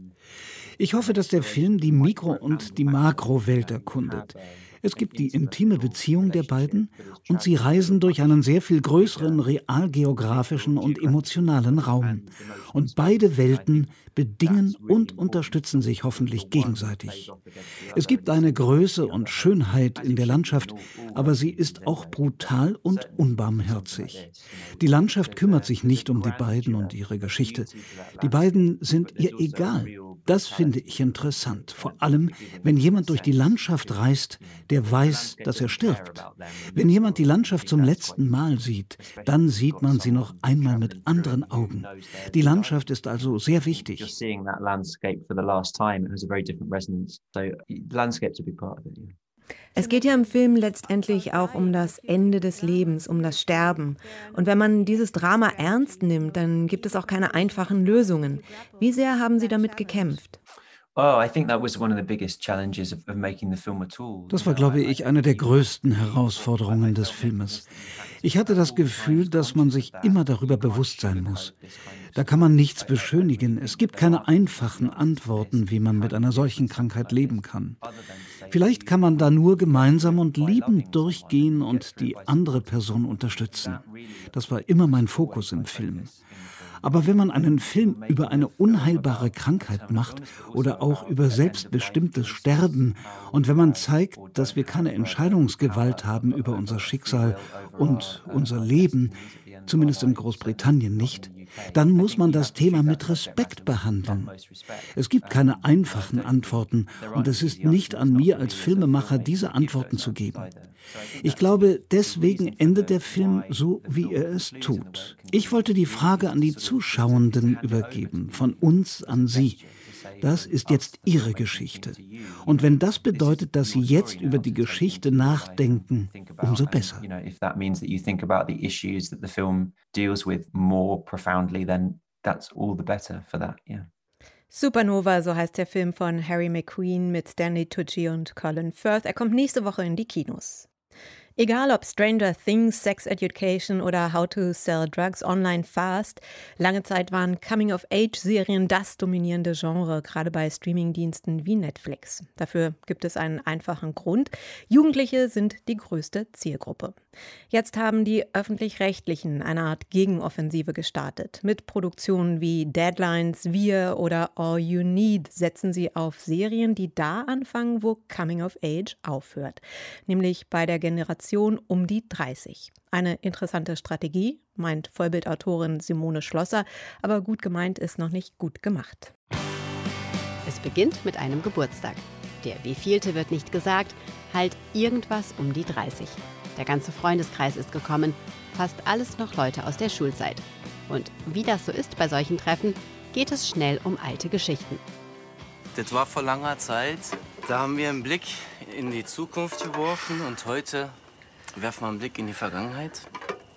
Ich hoffe, dass der Film die Mikro- und die Makrowelt erkundet. Es gibt die intime Beziehung der beiden und sie reisen durch einen sehr viel größeren realgeografischen und emotionalen Raum. Und beide Welten bedingen und unterstützen sich hoffentlich gegenseitig. Es gibt eine Größe und Schönheit in der Landschaft, aber sie ist auch brutal und unbarmherzig. Die Landschaft kümmert sich nicht um die beiden und ihre Geschichte. Die beiden sind ihr egal. Das finde ich interessant, vor allem wenn jemand durch die Landschaft reist, der weiß, dass er stirbt. Wenn jemand die Landschaft zum letzten Mal sieht, dann sieht man sie noch einmal mit anderen Augen. Die Landschaft ist also sehr wichtig. Es geht ja im Film letztendlich auch um das Ende des Lebens, um das Sterben. Und wenn man dieses Drama ernst nimmt, dann gibt es auch keine einfachen Lösungen. Wie sehr haben Sie damit gekämpft? Oh, das war, glaube ich, eine der größten Herausforderungen des Filmes. Ich hatte das Gefühl, dass man sich immer darüber bewusst sein muss. Da kann man nichts beschönigen. Es gibt keine einfachen Antworten, wie man mit einer solchen Krankheit leben kann. Vielleicht kann man da nur gemeinsam und liebend durchgehen und die andere Person unterstützen. Das war immer mein Fokus im Film. Aber wenn man einen Film über eine unheilbare Krankheit macht oder auch über selbstbestimmtes Sterben und wenn man zeigt, dass wir keine Entscheidungsgewalt haben über unser Schicksal und unser Leben, zumindest in Großbritannien nicht, dann muss man das Thema mit Respekt behandeln. Es gibt keine einfachen Antworten und es ist nicht an mir als Filmemacher, diese Antworten zu geben. Ich glaube, deswegen endet der Film so, wie er es tut. Ich wollte die Frage an die Zuschauenden übergeben, von uns an Sie. Das ist jetzt Ihre Geschichte. Und wenn das bedeutet, dass Sie jetzt über die Geschichte nachdenken, umso besser. Supernova, so heißt der Film von Harry McQueen mit Stanley Tucci und Colin Firth. Er kommt nächste Woche in die Kinos. Egal ob Stranger Things, Sex Education oder How to Sell Drugs Online Fast, lange Zeit waren Coming-of-Age-Serien das dominierende Genre, gerade bei Streamingdiensten wie Netflix. Dafür gibt es einen einfachen Grund. Jugendliche sind die größte Zielgruppe. Jetzt haben die öffentlich-rechtlichen eine Art Gegenoffensive gestartet. Mit Produktionen wie Deadlines, Wir oder All You Need setzen sie auf Serien, die da anfangen, wo Coming of Age aufhört, nämlich bei der Generation um die 30. Eine interessante Strategie, meint Vollbildautorin Simone Schlosser, aber gut gemeint ist noch nicht gut gemacht. Es beginnt mit einem Geburtstag. Der wievielte wird nicht gesagt, halt irgendwas um die 30. Der ganze Freundeskreis ist gekommen, fast alles noch Leute aus der Schulzeit. Und wie das so ist bei solchen Treffen, geht es schnell um alte Geschichten. Das war vor langer Zeit. Da haben wir einen Blick in die Zukunft geworfen und heute werfen wir einen Blick in die Vergangenheit.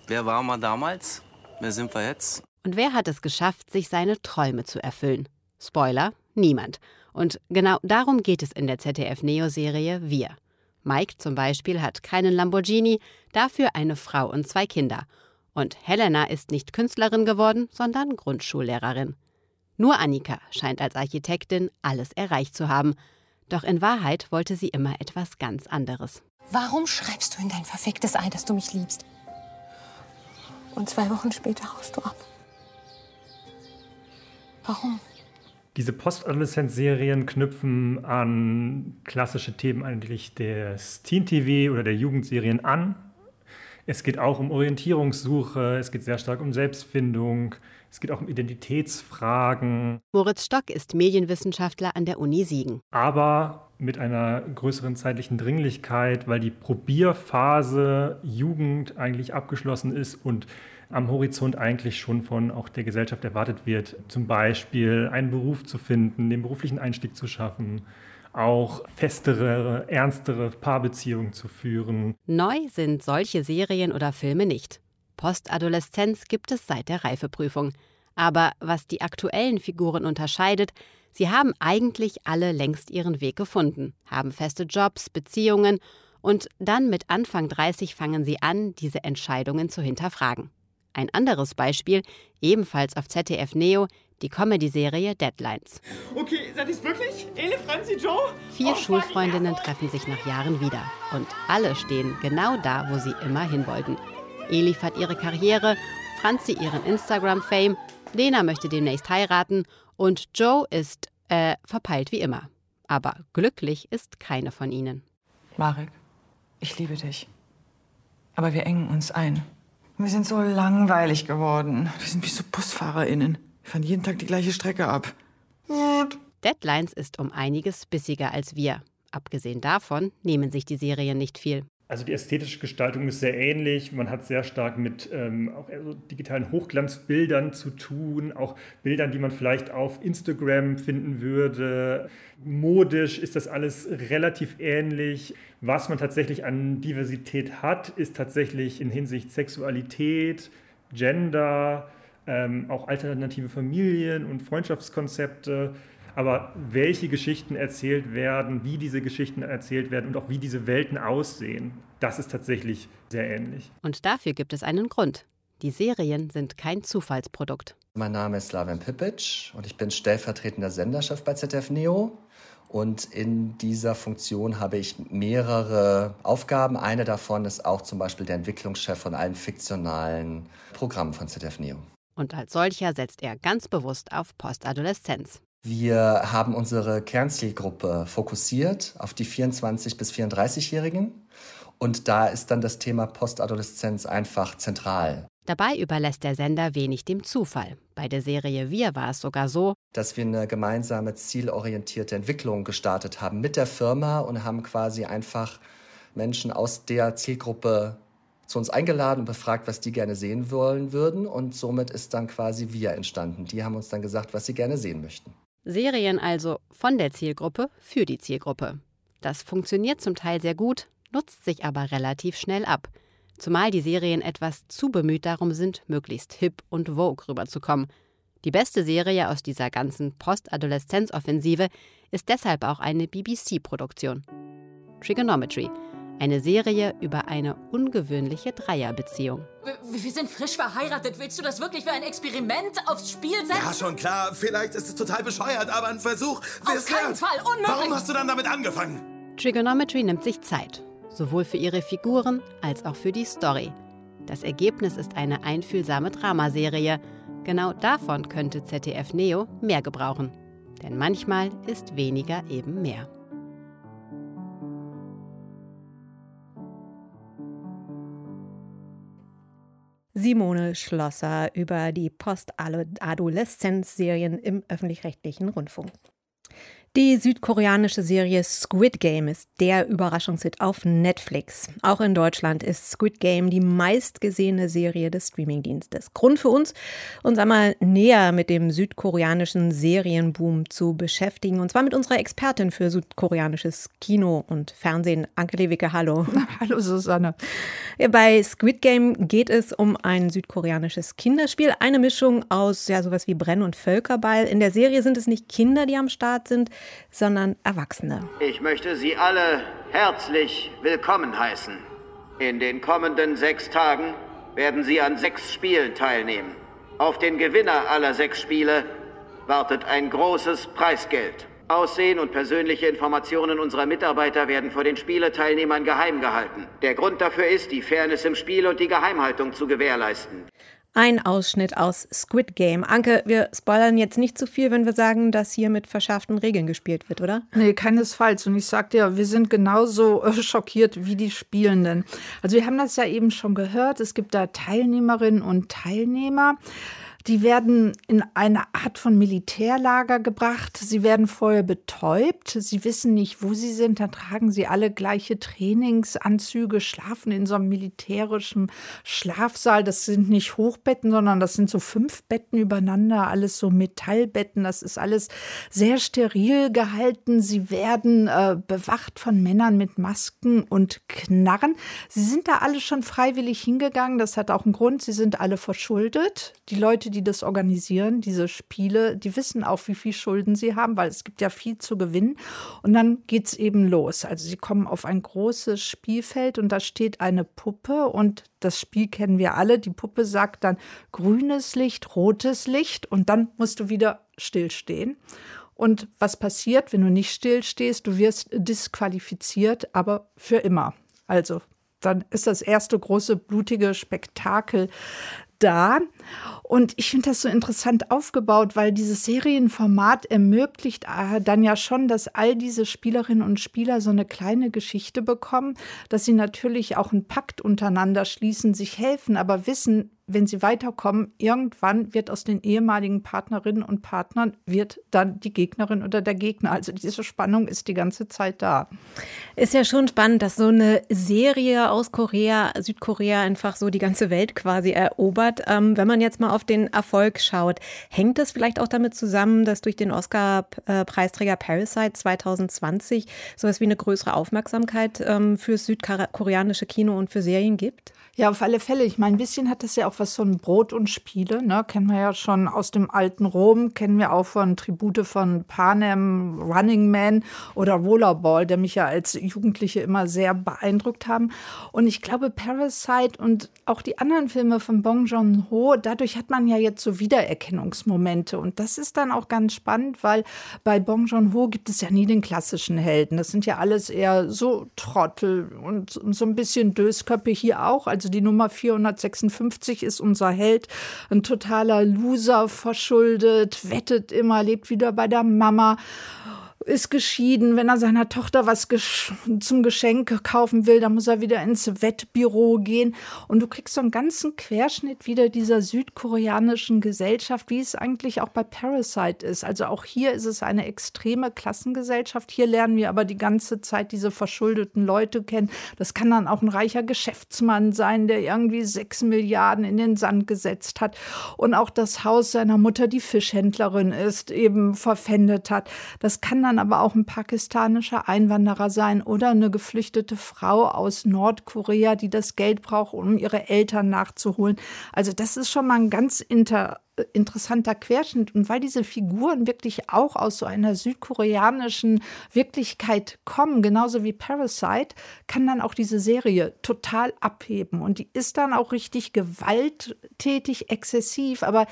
Wer waren wir damals? Wer sind wir jetzt? Und wer hat es geschafft, sich seine Träume zu erfüllen? Spoiler, niemand. Und genau darum geht es in der ZDF-Neo-Serie Wir. Mike zum Beispiel hat keinen Lamborghini, dafür eine Frau und zwei Kinder. Und Helena ist nicht Künstlerin geworden, sondern Grundschullehrerin. Nur Annika scheint als Architektin alles erreicht zu haben. Doch in Wahrheit wollte sie immer etwas ganz anderes. Warum schreibst du in dein verficktes Ei, dass du mich liebst? Und zwei Wochen später haust du ab. Warum? Diese Postadoleszenz-Serien knüpfen an klassische Themen eigentlich des Teen-TV oder der Jugendserien an. Es geht auch um Orientierungssuche, es geht sehr stark um Selbstfindung, es geht auch um Identitätsfragen. Moritz Stock ist Medienwissenschaftler an der Uni Siegen. Aber mit einer größeren zeitlichen Dringlichkeit, weil die Probierphase Jugend eigentlich abgeschlossen ist und am Horizont eigentlich schon von auch der Gesellschaft erwartet wird, zum Beispiel einen Beruf zu finden, den beruflichen Einstieg zu schaffen, auch festere, ernstere Paarbeziehungen zu führen. Neu sind solche Serien oder Filme nicht. Postadoleszenz gibt es seit der Reifeprüfung. Aber was die aktuellen Figuren unterscheidet, sie haben eigentlich alle längst ihren Weg gefunden, haben feste Jobs, Beziehungen und dann mit Anfang 30 fangen sie an, diese Entscheidungen zu hinterfragen. Ein anderes Beispiel, ebenfalls auf ZDF Neo, die Comedy-Serie Deadlines. Okay, seid ihr wirklich? Ele, Franzi, Joe? Vier oh, Schulfreundinnen treffen sich nach Jahren wieder. Und alle stehen genau da, wo sie immer hin wollten. Eli hat ihre Karriere, Franzi ihren Instagram-Fame, Lena möchte demnächst heiraten und Joe ist, äh, verpeilt wie immer. Aber glücklich ist keine von ihnen. Marek, ich liebe dich. Aber wir engen uns ein. Wir sind so langweilig geworden. Wir sind wie so BusfahrerInnen. Wir fahren jeden Tag die gleiche Strecke ab. Deadlines ist um einiges bissiger als wir. Abgesehen davon nehmen sich die Serien nicht viel. Also die ästhetische Gestaltung ist sehr ähnlich. Man hat sehr stark mit ähm, auch digitalen Hochglanzbildern zu tun, auch Bildern, die man vielleicht auf Instagram finden würde. Modisch ist das alles relativ ähnlich. Was man tatsächlich an Diversität hat, ist tatsächlich in Hinsicht Sexualität, Gender, ähm, auch alternative Familien und Freundschaftskonzepte. Aber welche Geschichten erzählt werden, wie diese Geschichten erzählt werden und auch wie diese Welten aussehen, das ist tatsächlich sehr ähnlich. Und dafür gibt es einen Grund. Die Serien sind kein Zufallsprodukt. Mein Name ist Slaven Pipic und ich bin stellvertretender Senderchef bei ZDF Neo. Und in dieser Funktion habe ich mehrere Aufgaben. Eine davon ist auch zum Beispiel der Entwicklungschef von allen fiktionalen Programmen von ZDF Neo. Und als solcher setzt er ganz bewusst auf Postadoleszenz. Wir haben unsere Kernzielgruppe fokussiert auf die 24- bis 34-Jährigen. Und da ist dann das Thema Postadoleszenz einfach zentral. Dabei überlässt der Sender wenig dem Zufall. Bei der Serie Wir war es sogar so, dass wir eine gemeinsame zielorientierte Entwicklung gestartet haben mit der Firma und haben quasi einfach Menschen aus der Zielgruppe zu uns eingeladen und befragt, was die gerne sehen wollen würden. Und somit ist dann quasi Wir entstanden. Die haben uns dann gesagt, was sie gerne sehen möchten. Serien also von der Zielgruppe für die Zielgruppe. Das funktioniert zum Teil sehr gut, nutzt sich aber relativ schnell ab. Zumal die Serien etwas zu bemüht darum sind, möglichst hip und vogue rüberzukommen. Die beste Serie aus dieser ganzen Postadoleszenzoffensive ist deshalb auch eine BBC-Produktion. Trigonometry – eine Serie über eine ungewöhnliche Dreierbeziehung. Wir sind frisch verheiratet. Willst du das wirklich für ein Experiment aufs Spiel setzen? Ja, schon klar. Vielleicht ist es total bescheuert, aber ein Versuch. Auf keinen wert. Fall, unmöglich. Warum hast du dann damit angefangen? Trigonometry nimmt sich Zeit. Sowohl für ihre Figuren als auch für die Story. Das Ergebnis ist eine einfühlsame Dramaserie. Genau davon könnte ZDF Neo mehr gebrauchen. Denn manchmal ist weniger eben mehr. Simone Schlosser über die Post-Adoleszenz-Serien im öffentlich-rechtlichen Rundfunk. Die südkoreanische Serie Squid Game ist der Überraschungshit auf Netflix. Auch in Deutschland ist Squid Game die meistgesehene Serie des Streamingdienstes. Grund für uns, uns einmal näher mit dem südkoreanischen Serienboom zu beschäftigen. Und zwar mit unserer Expertin für südkoreanisches Kino und Fernsehen, Anke Lewicke. Hallo. Hallo, Susanne. Bei Squid Game geht es um ein südkoreanisches Kinderspiel. Eine Mischung aus ja, sowas wie Brenn- und Völkerball. In der Serie sind es nicht Kinder, die am Start sind, sondern Erwachsene. Ich möchte Sie alle herzlich willkommen heißen. In den kommenden sechs Tagen werden Sie an sechs Spielen teilnehmen. Auf den Gewinner aller sechs Spiele wartet ein großes Preisgeld. Aussehen und persönliche Informationen unserer Mitarbeiter werden vor den Spieleteilnehmern geheim gehalten. Der Grund dafür ist, die Fairness im Spiel und die Geheimhaltung zu gewährleisten. Ein Ausschnitt aus Squid Game. Anke, wir spoilern jetzt nicht zu viel, wenn wir sagen, dass hier mit verschärften Regeln gespielt wird, oder? Nee, keinesfalls. Und ich sag dir, wir sind genauso äh, schockiert wie die Spielenden. Also wir haben das ja eben schon gehört. Es gibt da Teilnehmerinnen und Teilnehmer. Die werden in eine Art von Militärlager gebracht. Sie werden vorher betäubt. Sie wissen nicht, wo sie sind. Dann tragen sie alle gleiche Trainingsanzüge, schlafen in so einem militärischen Schlafsaal. Das sind nicht Hochbetten, sondern das sind so fünf Betten übereinander, alles so Metallbetten. Das ist alles sehr steril gehalten. Sie werden äh, bewacht von Männern mit Masken und Knarren. Sie sind da alle schon freiwillig hingegangen. Das hat auch einen Grund. Sie sind alle verschuldet. Die Leute, die das organisieren, diese Spiele, die wissen auch, wie viel Schulden sie haben, weil es gibt ja viel zu gewinnen. Und dann geht es eben los. Also sie kommen auf ein großes Spielfeld und da steht eine Puppe und das Spiel kennen wir alle. Die Puppe sagt dann grünes Licht, rotes Licht und dann musst du wieder stillstehen. Und was passiert, wenn du nicht stillstehst? Du wirst disqualifiziert, aber für immer. Also dann ist das erste große blutige Spektakel da. Und ich finde das so interessant aufgebaut, weil dieses Serienformat ermöglicht äh, dann ja schon, dass all diese Spielerinnen und Spieler so eine kleine Geschichte bekommen, dass sie natürlich auch einen Pakt untereinander schließen, sich helfen, aber wissen, wenn sie weiterkommen, irgendwann wird aus den ehemaligen Partnerinnen und Partnern wird dann die Gegnerin oder der Gegner. Also diese Spannung ist die ganze Zeit da. Ist ja schon spannend, dass so eine Serie aus Korea, Südkorea einfach so die ganze Welt quasi erobert. Ähm, wenn man jetzt mal auf den Erfolg schaut, hängt es vielleicht auch damit zusammen, dass durch den Oscar-Preisträger Parasite 2020 sowas wie eine größere Aufmerksamkeit ähm, für südkoreanische Kino und für Serien gibt? Ja, auf alle Fälle. Ich meine, ein bisschen hat das ja auch was von Brot und Spiele. Ne? Kennen wir ja schon aus dem alten Rom, kennen wir auch von Tribute von Panem, Running Man oder Rollerball, der mich ja als Jugendliche immer sehr beeindruckt haben. Und ich glaube, Parasite und auch die anderen Filme von Bong Joon-ho, dadurch hat man ja jetzt so Wiedererkennungsmomente. Und das ist dann auch ganz spannend, weil bei Bong Joon-ho gibt es ja nie den klassischen Helden. Das sind ja alles eher so Trottel und so ein bisschen Dösköppe hier auch. Also also die Nummer 456 ist unser Held, ein totaler Loser, verschuldet, wettet immer, lebt wieder bei der Mama ist geschieden. Wenn er seiner Tochter was gesch zum Geschenk kaufen will, dann muss er wieder ins Wettbüro gehen. Und du kriegst so einen ganzen Querschnitt wieder dieser südkoreanischen Gesellschaft, wie es eigentlich auch bei Parasite ist. Also auch hier ist es eine extreme Klassengesellschaft. Hier lernen wir aber die ganze Zeit diese verschuldeten Leute kennen. Das kann dann auch ein reicher Geschäftsmann sein, der irgendwie sechs Milliarden in den Sand gesetzt hat und auch das Haus seiner Mutter, die Fischhändlerin ist, eben verpfändet hat. Das kann dann aber auch ein pakistanischer Einwanderer sein oder eine geflüchtete Frau aus Nordkorea, die das Geld braucht, um ihre Eltern nachzuholen. Also das ist schon mal ein ganz inter interessanter Querschnitt. Und weil diese Figuren wirklich auch aus so einer südkoreanischen Wirklichkeit kommen, genauso wie Parasite, kann dann auch diese Serie total abheben. Und die ist dann auch richtig gewalttätig, exzessiv. Aber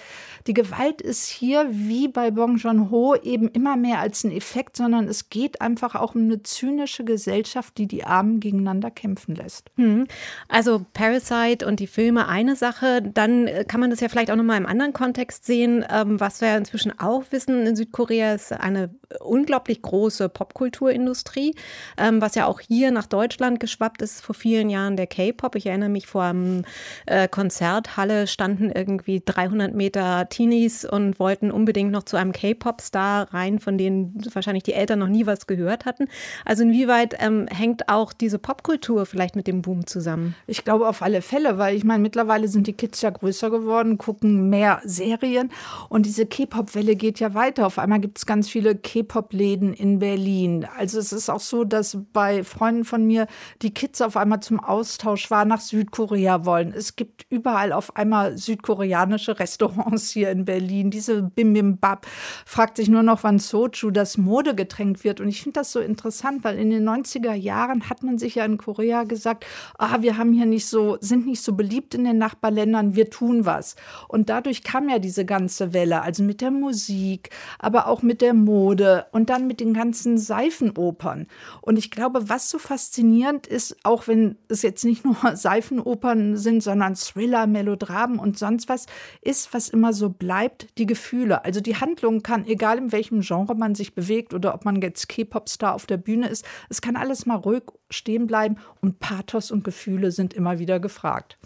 die Gewalt ist hier wie bei Bong Joon-ho eben immer mehr als ein Effekt, sondern es geht einfach auch um eine zynische Gesellschaft, die die Armen gegeneinander kämpfen lässt. Hm. Also Parasite und die Filme eine Sache, dann kann man das ja vielleicht auch noch mal im anderen Kontext Kontext sehen, ähm, was wir inzwischen auch wissen, in Südkorea ist eine unglaublich große Popkulturindustrie, ähm, was ja auch hier nach Deutschland geschwappt ist vor vielen Jahren der K-Pop. Ich erinnere mich vor einem äh, Konzerthalle standen irgendwie 300 Meter Teenies und wollten unbedingt noch zu einem K-Pop-Star rein, von denen wahrscheinlich die Eltern noch nie was gehört hatten. Also inwieweit ähm, hängt auch diese Popkultur vielleicht mit dem Boom zusammen? Ich glaube auf alle Fälle, weil ich meine, mittlerweile sind die Kids ja größer geworden, gucken mehr Serien und diese K-Pop-Welle geht ja weiter. Auf einmal gibt es ganz viele K-Pop-Läden in Berlin. Also es ist auch so, dass bei Freunden von mir die Kids auf einmal zum Austausch war nach Südkorea wollen. Es gibt überall auf einmal südkoreanische Restaurants hier in Berlin. Diese Bimbim-Bab fragt sich nur noch, wann Soju das Modegetränk wird. Und ich finde das so interessant, weil in den 90er Jahren hat man sich ja in Korea gesagt, ah, wir haben hier nicht so, sind nicht so beliebt in den Nachbarländern, wir tun was. Und dadurch kam ja ja diese ganze Welle, also mit der Musik, aber auch mit der Mode und dann mit den ganzen Seifenopern. Und ich glaube, was so faszinierend ist, auch wenn es jetzt nicht nur Seifenopern sind, sondern Thriller, Melodramen und sonst was, ist, was immer so bleibt, die Gefühle. Also die Handlung kann, egal in welchem Genre man sich bewegt oder ob man jetzt K-Pop-Star auf der Bühne ist, es kann alles mal ruhig stehen bleiben und Pathos und Gefühle sind immer wieder gefragt.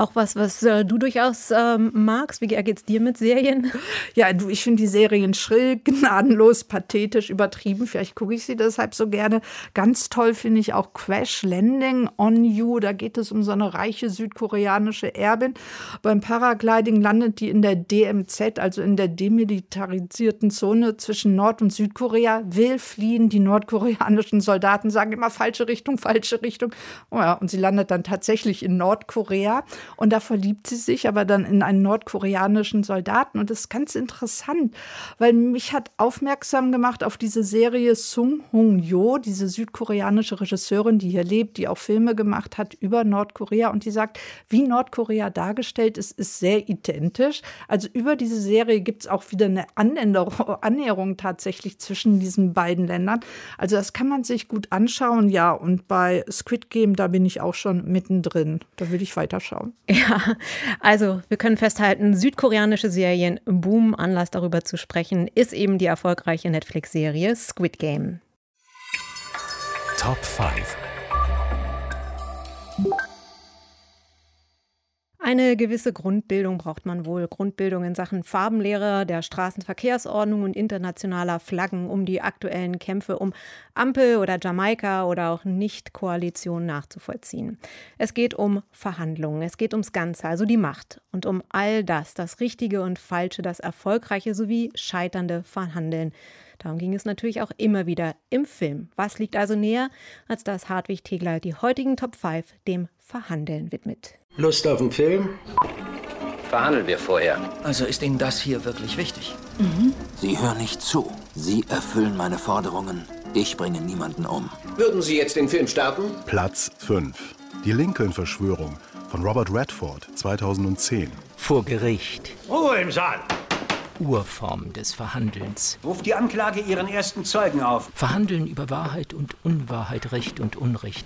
Auch was, was äh, du durchaus ähm, magst. Wie geht's dir mit Serien? Ja, du, ich finde die Serien schrill, gnadenlos, pathetisch, übertrieben. Vielleicht gucke ich sie deshalb so gerne. Ganz toll finde ich auch Crash Landing on You. Da geht es um so eine reiche südkoreanische Erbin. Beim Paragliding landet die in der DMZ, also in der demilitarisierten Zone zwischen Nord- und Südkorea, will fliehen. Die nordkoreanischen Soldaten sagen immer falsche Richtung, falsche Richtung. Oh ja, und sie landet dann tatsächlich in Nordkorea. Und da verliebt sie sich aber dann in einen nordkoreanischen Soldaten. Und das ist ganz interessant, weil mich hat aufmerksam gemacht auf diese Serie Sung Hong Jo, diese südkoreanische Regisseurin, die hier lebt, die auch Filme gemacht hat über Nordkorea. Und die sagt, wie Nordkorea dargestellt ist, ist sehr identisch. Also über diese Serie gibt es auch wieder eine Annäherung tatsächlich zwischen diesen beiden Ländern. Also das kann man sich gut anschauen, ja. Und bei Squid Game, da bin ich auch schon mittendrin. Da will ich weiterschauen. Ja, also wir können festhalten, südkoreanische Serien Boom, Anlass darüber zu sprechen, ist eben die erfolgreiche Netflix-Serie Squid Game. Top 5 Eine gewisse Grundbildung braucht man wohl. Grundbildung in Sachen Farbenlehre, der Straßenverkehrsordnung und internationaler Flaggen, um die aktuellen Kämpfe um Ampel oder Jamaika oder auch Nicht-Koalition nachzuvollziehen. Es geht um Verhandlungen, es geht ums Ganze, also die Macht und um all das, das Richtige und Falsche, das Erfolgreiche sowie scheiternde Verhandeln. Darum ging es natürlich auch immer wieder im Film. Was liegt also näher, als dass Hartwig Tegler die heutigen Top 5 dem Verhandeln widmet? Lust auf einen Film? Verhandeln wir vorher. Also ist Ihnen das hier wirklich wichtig? Mhm. Sie hören nicht zu. Sie erfüllen meine Forderungen. Ich bringe niemanden um. Würden Sie jetzt den Film starten? Platz 5. Die Lincoln-Verschwörung von Robert Redford 2010. Vor Gericht. Ruhe im Saal. Urform des Verhandelns. Ruft die Anklage ihren ersten Zeugen auf. Verhandeln über Wahrheit und Unwahrheit, Recht und Unrecht.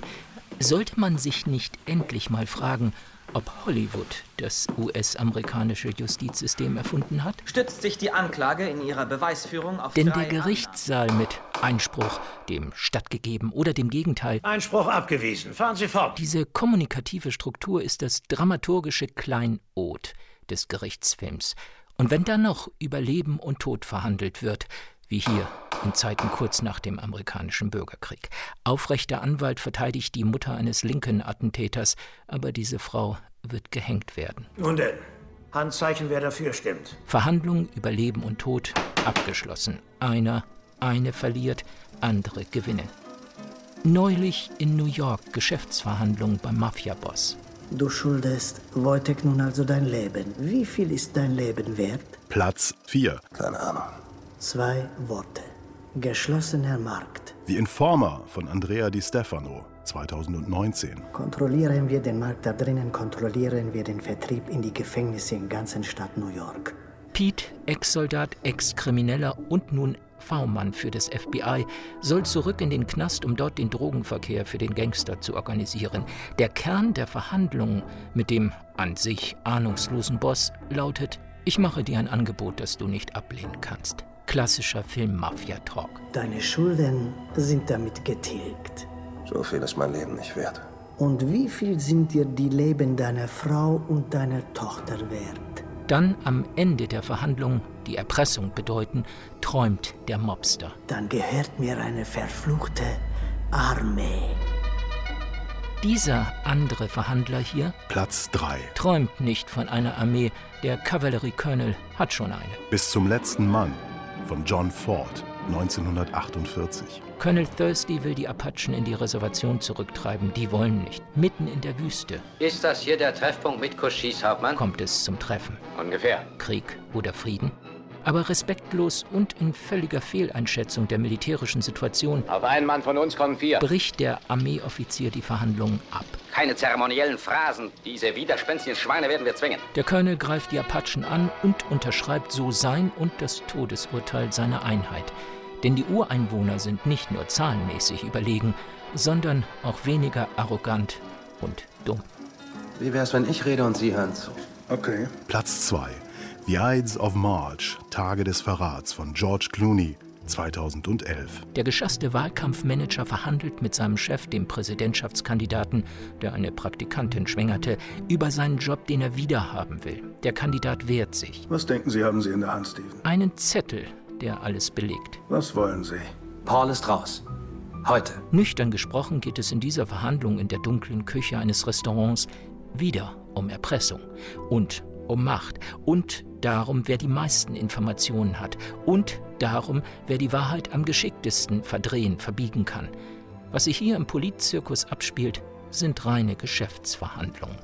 Sollte man sich nicht endlich mal fragen, ob Hollywood das US-amerikanische Justizsystem erfunden hat? Stützt sich die Anklage in ihrer Beweisführung auf Denn der Gerichtssaal mit Einspruch, dem stattgegeben oder dem Gegenteil. Einspruch abgewiesen. Fahren Sie fort. Diese kommunikative Struktur ist das dramaturgische Kleinod des Gerichtsfilms. Und wenn dann noch über Leben und Tod verhandelt wird, wie hier in Zeiten kurz nach dem amerikanischen Bürgerkrieg. Aufrechter Anwalt verteidigt die Mutter eines Lincoln-Attentäters, aber diese Frau wird gehängt werden. Nun denn, Handzeichen, wer dafür stimmt. Verhandlung über Leben und Tod abgeschlossen. Einer, eine verliert, andere gewinnen. Neulich in New York Geschäftsverhandlung beim Mafia-Boss. Du schuldest Wojtek nun also dein Leben. Wie viel ist dein Leben wert? Platz 4. Keine Ahnung. Zwei Worte. Geschlossener Markt. The Informer von Andrea Di Stefano 2019. Kontrollieren wir den Markt da drinnen, kontrollieren wir den Vertrieb in die Gefängnisse in ganzen Stadt New York. Pete, Ex-Soldat, Ex-Krimineller und nun V-Mann für das FBI, soll zurück in den Knast, um dort den Drogenverkehr für den Gangster zu organisieren. Der Kern der Verhandlungen mit dem an sich ahnungslosen Boss lautet: Ich mache dir ein Angebot, das du nicht ablehnen kannst. Klassischer Film-Mafia-Talk. Deine Schulden sind damit getilgt. So viel ist mein Leben nicht wert. Und wie viel sind dir die Leben deiner Frau und deiner Tochter wert? Dann am Ende der Verhandlung, die Erpressung bedeuten, träumt der Mobster. Dann gehört mir eine verfluchte Armee. Dieser andere Verhandler hier Platz 3. träumt nicht von einer Armee. Der Kavallerie-Colonel hat schon eine. Bis zum letzten Mann von John Ford 1948. Colonel Thirsty will die Apachen in die Reservation zurücktreiben. Die wollen nicht. Mitten in der Wüste Ist das hier der Treffpunkt mit Cochise, Hauptmann? kommt es zum Treffen. Ungefähr. Krieg oder Frieden? Aber respektlos und in völliger Fehleinschätzung der militärischen Situation. Auf einen Mann von uns kommen vier. Bricht der Armeeoffizier die Verhandlungen ab. Keine zeremoniellen Phrasen. Diese widerspenstigen Schweine werden wir zwingen. Der Colonel greift die Apachen an und unterschreibt so sein und das Todesurteil seiner Einheit. Denn die Ureinwohner sind nicht nur zahlenmäßig überlegen, sondern auch weniger arrogant und dumm. Wie wär's, wenn ich rede und Sie hören zu? Okay. Platz 2. The Ides of March, Tage des Verrats von George Clooney, 2011. Der geschasste Wahlkampfmanager verhandelt mit seinem Chef, dem Präsidentschaftskandidaten, der eine Praktikantin schwängerte, über seinen Job, den er wiederhaben will. Der Kandidat wehrt sich. Was denken Sie, haben Sie in der Hand, Steven? Einen Zettel, der alles belegt. Was wollen Sie? Paul ist raus. Heute. Nüchtern gesprochen geht es in dieser Verhandlung in der dunklen Küche eines Restaurants wieder um Erpressung und um Macht und darum, wer die meisten Informationen hat und darum, wer die Wahrheit am geschicktesten verdrehen, verbiegen kann. Was sich hier im Politzirkus abspielt, sind reine Geschäftsverhandlungen.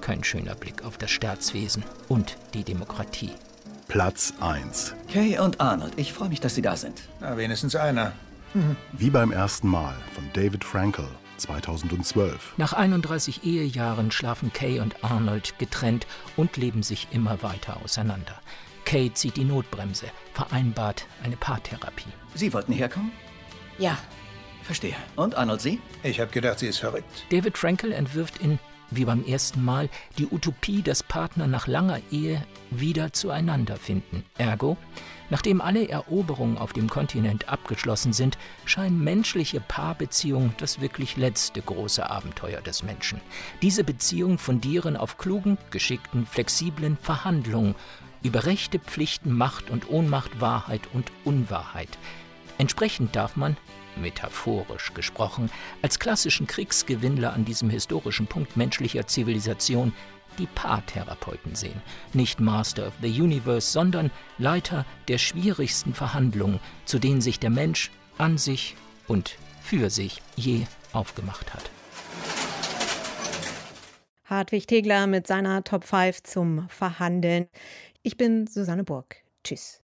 Kein schöner Blick auf das Staatswesen und die Demokratie. Platz 1. Kay und Arnold, ich freue mich, dass Sie da sind. Na, wenigstens einer. Wie beim ersten Mal von David Frankel, 2012. Nach 31 Ehejahren schlafen Kay und Arnold getrennt und leben sich immer weiter auseinander. Kay zieht die Notbremse, vereinbart eine Paartherapie. Sie wollten herkommen? Ja. Verstehe. Und Arnold, Sie? Ich habe gedacht, sie ist verrückt. David Frankel entwirft in wie beim ersten Mal die Utopie, dass Partner nach langer Ehe wieder zueinander finden. Ergo, nachdem alle Eroberungen auf dem Kontinent abgeschlossen sind, scheinen menschliche Paarbeziehungen das wirklich letzte große Abenteuer des Menschen. Diese Beziehungen fundieren auf klugen, geschickten, flexiblen Verhandlungen über Rechte, Pflichten, Macht und Ohnmacht, Wahrheit und Unwahrheit. Entsprechend darf man, metaphorisch gesprochen, als klassischen Kriegsgewinnler an diesem historischen Punkt menschlicher Zivilisation die Paartherapeuten sehen. Nicht Master of the Universe, sondern Leiter der schwierigsten Verhandlungen, zu denen sich der Mensch an sich und für sich je aufgemacht hat. Hartwig Tegler mit seiner Top 5 zum Verhandeln. Ich bin Susanne Burg. Tschüss.